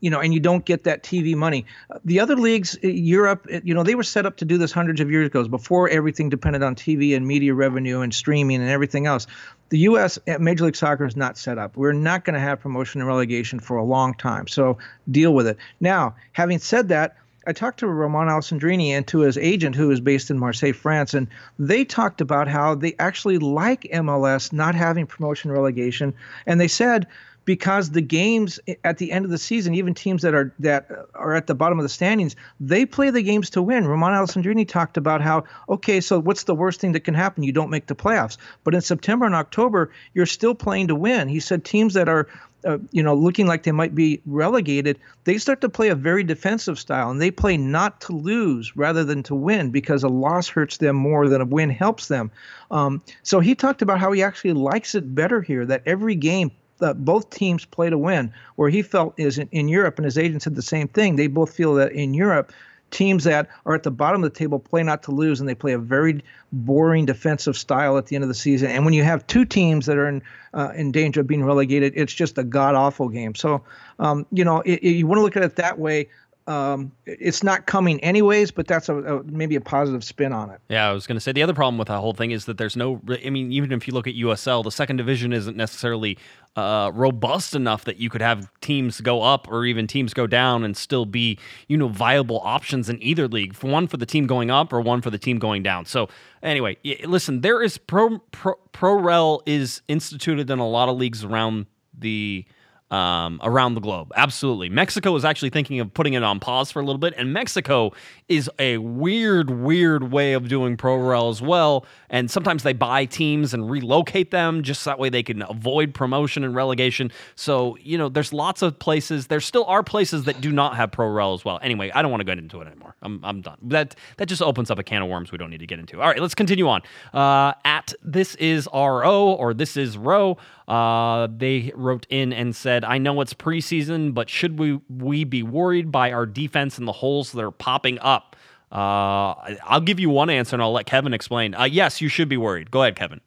S3: you know, and you don't get that TV money. The other leagues, uh, Europe, uh, you know, they were set up to do this hundreds of years ago, before everything depended on TV and media revenue and streaming and everything else. The U.S. Uh, Major League Soccer is not set up. We're not going to have promotion and relegation for a long time. So deal with it. Now, having said that, I talked to Romain Alessandrini and to his agent, who is based in Marseille, France, and they talked about how they actually like MLS not having promotion and relegation. And they said because the games at the end of the season, even teams that are that are at the bottom of the standings, they play the games to win. Romain Alessandrini talked about how okay, so what's the worst thing that can happen? You don't make the playoffs, but in September and October, you're still playing to win. He said teams that are uh, you know, looking like they might be relegated, they start to play a very defensive style, and they play not to lose rather than to win because a loss hurts them more than a win helps them. Um, so he talked about how he actually likes it better here. That every game uh, both teams play to win. Where he felt is in, in Europe, and his agent said the same thing. They both feel that in Europe, teams that are at the bottom of the table play not to lose, and they play a very boring defensive style at the end of the season. And when you have two teams that are in uh, in danger of being relegated, it's just a god awful game. So, um, you know, it, it, you want to look at it that way um, it's not coming anyways, but that's a, a, maybe a positive spin on it.
S2: Yeah, I was going to say the other problem with that whole thing is that there's no. I mean, even if you look at USL, the second division isn't necessarily uh, robust enough that you could have teams go up or even teams go down and still be you know viable options in either league. For one for the team going up or one for the team going down. So anyway, listen, there is pro pro pro rel is instituted in a lot of leagues around the um, around the globe. Absolutely. Mexico is actually thinking of putting it on pause for a little bit. And Mexico is a weird, weird way of doing pro rel as well. And sometimes they buy teams and relocate them just so that way they can avoid promotion and relegation. So, you know, there's lots of places. There still are places that do not have pro rel as well. Anyway, I don't want to get into it anymore. I'm, I'm done. That, that just opens up a can of worms we don't need to get into. All right, let's continue on. Uh, at this is RO or this is Row. Uh, they wrote in and said, "I know it's preseason, but should we we be worried by our defense and the holes that are popping up?" Uh, I'll give you one answer, and I'll let Kevin explain. Uh, yes, you should be worried. Go ahead, Kevin.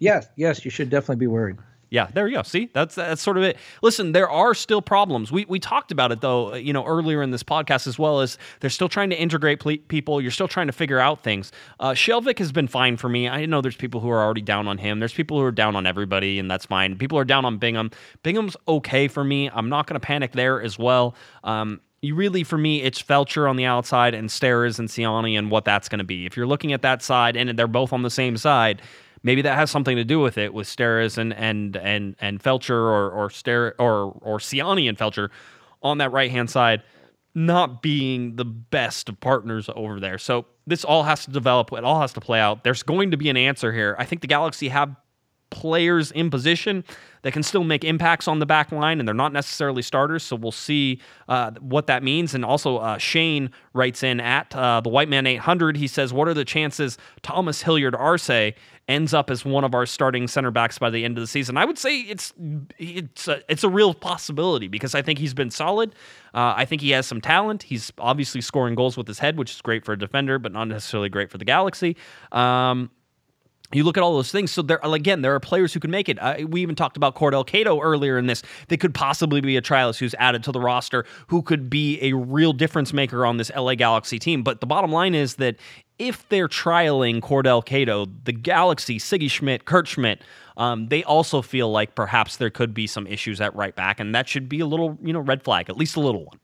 S3: yes, yes, you should definitely be worried.
S2: Yeah, there you go. See, that's that's sort of it. Listen, there are still problems. We we talked about it though, you know, earlier in this podcast as well as they're still trying to integrate ple- people. You're still trying to figure out things. Uh, Skjelvik has been fine for me. I know there's people who are already down on him. There's people who are down on everybody, and that's fine. People are down on Bingham. Bingham's okay for me. I'm not going to panic there as well. Um, you really, for me, it's Feltscher on the outside and Steres and Ciani and what that's going to be. If you're looking at that side and they're both on the same side, maybe that has something to do with it with Steres and and and and Feltscher or or Ster or or Ciani and Feltscher on that right hand side not being the best of partners over there. So this all has to develop. It all has to play out. There's going to be an answer here. I think the Galaxy have players in position that can still make impacts on the back line, and they're not necessarily starters. So we'll see uh, what that means. And also, uh, Shane writes in at uh, the White Man 800. He says, "What are the chances Tomas Hilliard Arce ends up as one of our starting center backs by the end of the season?" I would say it's it's a, it's a real possibility because I think he's been solid. Uh, I think he has some talent. He's obviously scoring goals with his head, which is great for a defender, but not necessarily great for the Galaxy. Um, you look at all those things. So there, again, there are players who can make it. Uh, we even talked about Cordell Cato earlier in this. They could possibly be a trialist who's added to the roster, who could be a real difference maker on this LA Galaxy team. But the bottom line is that if they're trialing Cordell Cato, the Galaxy, Sigi Schmid, Kurt Schmid, um, they also feel like perhaps there could be some issues at right back, and that should be a little, you know, red flag, at least a little one.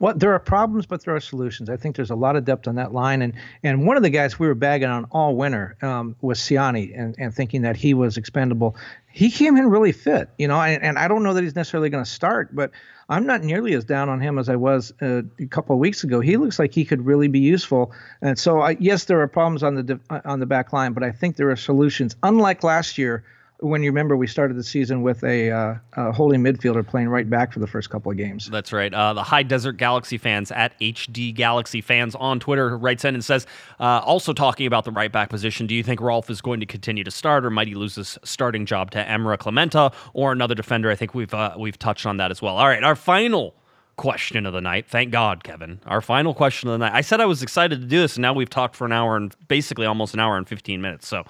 S3: Well, there are problems, but there are solutions. I think there's a lot of depth on that line, and and one of the guys we were bagging on all winter um, was Ciani, and and thinking that he was expendable. He came in really fit, you know, and, and I don't know that he's necessarily going to start, but I'm not nearly as down on him as I was uh, a couple of weeks ago. He looks like he could really be useful, and so I, yes, there are problems on the on the back line, but I think there are solutions. Unlike last year when you remember we started the season with a, uh, a, midfielder playing right back for the first couple of games.
S2: That's right. Uh, the High Desert Galaxy fans at HD Galaxy fans on Twitter writes in and says, uh, also talking about the right back position, do you think Rolf is going to continue to start, or might he lose his starting job to Emre Clementa or another defender? I think we've uh, we've touched on that as well. All right, our final question of the night. Thank God, Kevin. Our final question of the night. I said I was excited to do this, and now we've talked for an hour and basically almost an hour and 15 minutes. So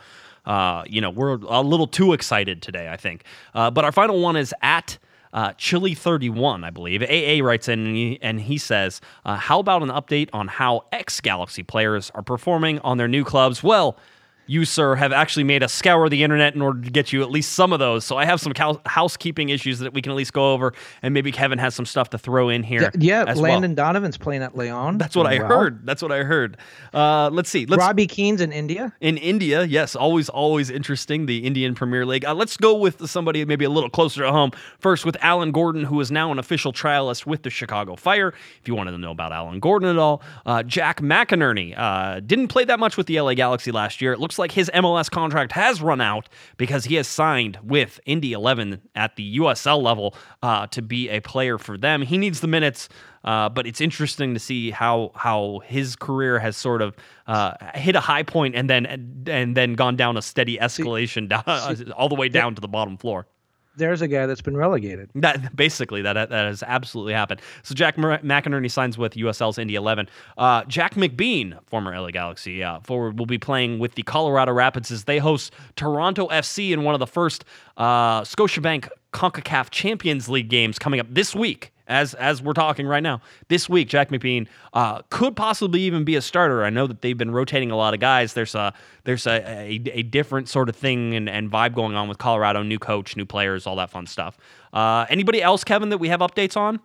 S2: uh, you know, we're a little too excited today, I think. Uh, but our final one is at uh, Chili 31, I believe. AA writes in and he, and he says, uh, How about an update on how ex Galaxy players are performing on their new clubs? Well, you, sir, have actually made us scour the internet in order to get you at least some of those. So I have some cal- housekeeping issues that we can at least go over, and maybe Kevin has some stuff to throw in here.
S3: Yeah, Landon
S2: well.
S3: Donovan's playing at Leon.
S2: That's what I
S3: Well.
S2: heard. That's what I heard. Uh, let's see. Let's
S3: Robbie Keane's in India.
S2: in India, yes, always, always interesting. The Indian Premier League. Uh, let's go with somebody maybe a little closer to home. First, with Alan Gordon, who is now an official trialist with the Chicago Fire. If you wanted to know about Alan Gordon at all, uh, Jack McInerney uh, didn't play that much with the LA Galaxy last year. It looks like his MLS contract has run out because he has signed with Indy 11 at the USL level uh, to be a player for them. He needs the minutes. Uh, but it's interesting to see how how his career has sort of uh, hit a high point and then and then gone down a steady escalation down, all the way down to the bottom floor.
S3: There's a guy that's been relegated.
S2: That basically that that has absolutely happened. So Jack McInerney signs with USL's Indy 11. Uh, Jack McBean, former LA Galaxy uh, forward, will be playing with the Colorado Rapids as they host Toronto FC in one of the first uh, Scotiabank Concacaf Champions League games coming up this week. As as we're talking right now, this week Jack McBean uh, could possibly even be a starter. I know that they've been rotating a lot of guys. There's a there's a, a, a different sort of thing and, and vibe going on with Colorado. New coach, new players, all that fun stuff. Uh, anybody else, Kevin, that we have updates on?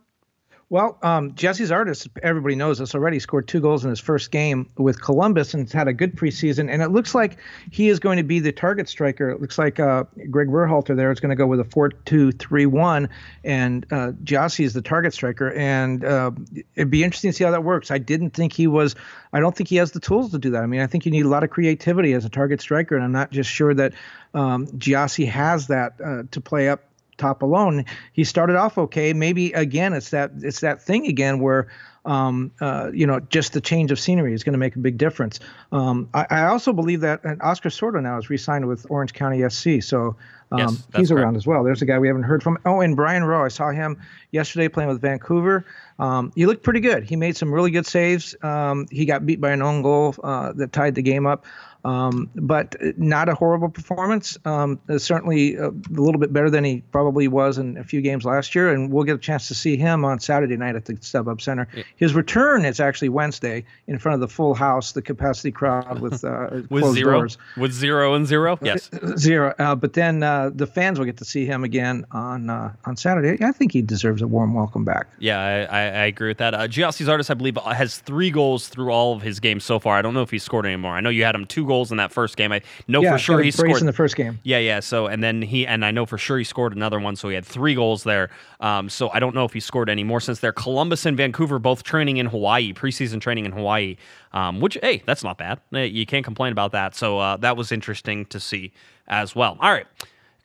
S3: Well, um, Gyasi Zardes, everybody knows this already, scored two goals in his first game with Columbus and had a good preseason. And it looks like he is going to be the target striker. It looks like uh, Gregg Berhalter there is going to go with a 4 2 3 1, and uh, Jesse is the target striker. And uh, it'd be interesting to see how that works. I didn't think he was, I don't think he has the tools to do that. I mean, I think you need a lot of creativity as a target striker, and I'm not just sure that um, Gyasi has that uh, to play up top alone. He started off okay. Maybe again, it's that it's that thing again where um, uh, you know just the change of scenery is going to make a big difference. Um, I, I also believe that and Oscar Sorto now is re-signed with Orange County SC, so. Um,
S2: Yes,
S3: he's around
S2: correct.
S3: as well. There's a guy we haven't heard from. Oh, and Brian Rowe. I saw him yesterday playing with Vancouver. Um, he looked pretty good. He made some really good saves. Um, he got beat by an own goal uh, that tied the game up. Um, but not a horrible performance. Um, uh, certainly a, a little bit better than he probably was in a few games last year, and we'll get a chance to see him on Saturday night at the StubHub Center. His return is actually Wednesday in front of the full house, the capacity crowd with uh,
S2: With
S3: closed
S2: zero,
S3: doors.
S2: with zero and zero. Yes.
S3: Zero. Uh, but then uh, the fans will get to see him again on uh, on Saturday. I think he deserves a warm welcome back.
S2: Yeah, I, I, I agree with that. Uh, Gyasi Zardes, I believe, has three goals through all of his games so far. I don't know if he's scored anymore. I know you had him two goals in that first game. I know
S3: yeah,
S2: for sure he scored
S3: in the first game.
S2: Yeah, yeah. So and then he and I know for sure he scored another one. So he had three goals there. Um, so I don't know if he scored any more since they're Columbus and Vancouver both training in Hawaii, preseason training in Hawaii. Um, which hey, that's not bad. Eh, You can't complain about that. So uh, that was interesting to see as well. All right.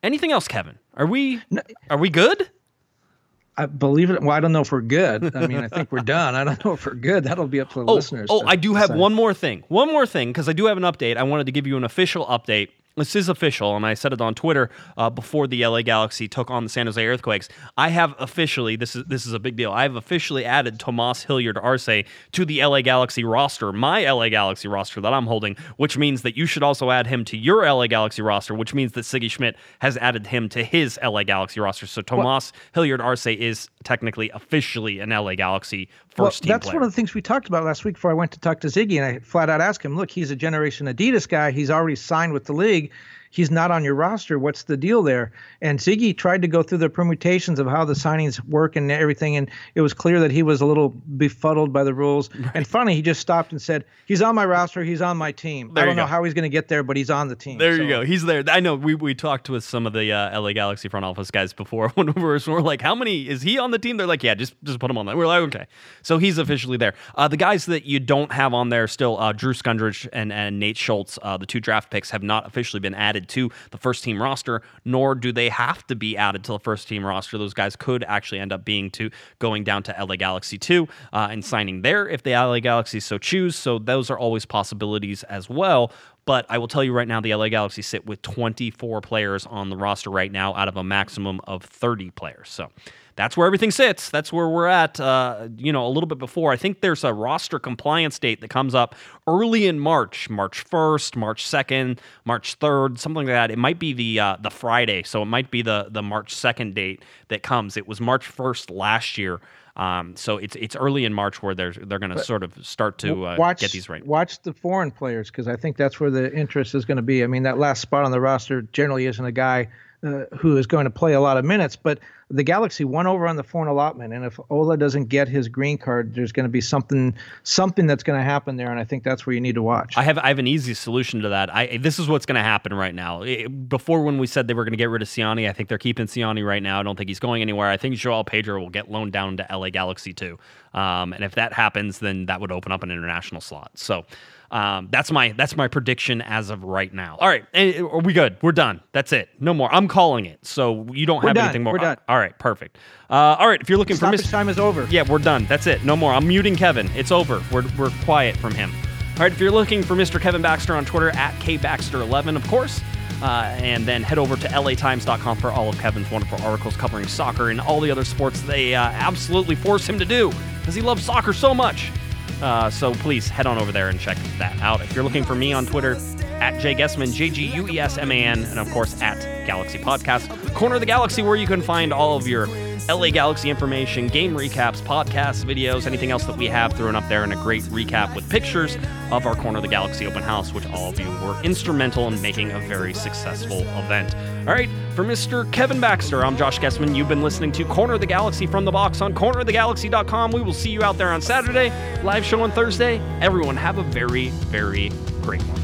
S2: Anything else, Kevin? Are we are we good?
S3: I believe it. Well, I don't know if we're good. I mean, I think we're done. I don't know if we're good. That'll be up to the
S2: Oh,
S3: listeners.
S2: oh,
S3: to
S2: I do have one more thing. One more thing because I do have an update. I wanted to give you an official update. This is official, and I said it on Twitter uh, before the LA Galaxy took on the San Jose Earthquakes. I have officially this is this is a big deal. I have officially added Tomas Hilliard Arce to the LA Galaxy roster, my LA Galaxy roster that I'm holding, which means that you should also add him to your LA Galaxy roster, which means that Sigi Schmid has added him to his LA Galaxy roster. So Tomas Hilliard Arce is technically officially an LA Galaxy first team
S3: that's
S2: player.
S3: one of the things we talked about last week before I went to talk to Sigi, and I flat out asked him, "Look, he's a Generation Adidas guy. He's already signed with the league. He's not on your roster. What's the deal there?" And Sigi tried to go through the permutations of how the signings work and everything, and it was clear that he was a little befuddled by the rules. And finally, he just stopped and said, "He's on my roster. He's on my team.
S2: There
S3: I don't know how he's going to get there, but he's on the team."
S2: There you go. He's there. I know we, we talked with some of the uh, LA Galaxy front office guys before when we were, so we're like, how many is he on the team? They're like, yeah, just just put him on there. We're like, okay. So he's officially there. Uh, the guys that you don't have on there still, uh, Drew Skundrich and, and Nate Schultz, uh, the two draft picks, have not officially been added to the first team roster, nor do they have to be added to the first team roster. Those guys could actually end up being to going down to LA Galaxy 2 uh, and signing there if the LA Galaxy so choose. So those are always possibilities as well. But I will tell you right now, the LA Galaxy sit with 24 players on the roster right now out of a maximum of 30 players. So that's where everything sits. That's where we're at. Uh, you know, a little bit before. I think there's a roster compliance date that comes up early in March, March 1st, March 2nd, March 3rd, something like that. It might be the uh, the Friday, so it might be the the March 2nd date that comes. It was March 1st last year. Um, so it's it's early in March where they're they're going to sort of start to uh,
S3: watch,
S2: get these right.
S3: Watch the foreign players because I think that's where the interest is going to be. I mean, that last spot on the roster generally isn't a guy uh, who is going to play a lot of minutes. But the Galaxy won over on the foreign allotment, and if Ola doesn't get his green card, there's going to be something something that's going to happen there, and I think that's where you need to watch.
S2: I have I have an easy solution to that. I this is what's going to happen right now. Before when we said they were going to get rid of Ciani, I think they're keeping Ciani right now. I don't think he's going anywhere. I think João Pedro will get loaned down to LA Galaxy too. Um, and if that happens, then that would open up an international slot. So. Um, that's my that's my prediction as of right now. All right, are we good? We're done. That's it. No more. I'm calling it. So you don't
S3: we're
S2: have
S3: done.
S2: anything more.
S3: We're done.
S2: All right, perfect. Uh, all right, if you're looking
S3: Stoppage
S2: for Mr.
S3: time is over.
S2: Yeah, we're done. That's it. No more. I'm muting Kevin. It's over. We're we're quiet from him. All right, if you're looking for Mr. Kevin Baxter on Twitter at kbaxter11, of course. Uh, and then head over to latimes.com for all of Kevin's wonderful articles covering soccer and all the other sports they uh, absolutely force him to do because he loves soccer so much. Uh, so please head on over there and check that out. If you're looking for me on Twitter, at Jay Guesman, J G U E S M A N, and of course at Galaxy Podcast, Corner of the Galaxy, where you can find all of your LA Galaxy information, game recaps, podcasts, videos, anything else that we have thrown up there, and a great recap with pictures of our Corner of the Galaxy open house, which all of you were instrumental in making a very successful event. All right, for Mr. Kevin Baxter, I'm Josh Guesman. You've been listening to Corner of the Galaxy from the box on cornerofthegalaxy.com. We will see you out there on Saturday, live show on Thursday. Everyone, have a very, very great one.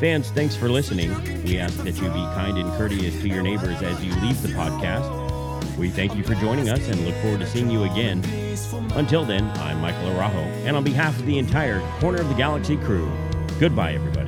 S1: Fans, thanks for listening. We ask that you be kind and courteous to your neighbors as you leave the podcast. We thank you for joining us and look forward to seeing you again. Until then, I'm Michael Arajo, and on behalf of the entire Corner of the Galaxy crew, goodbye, everybody.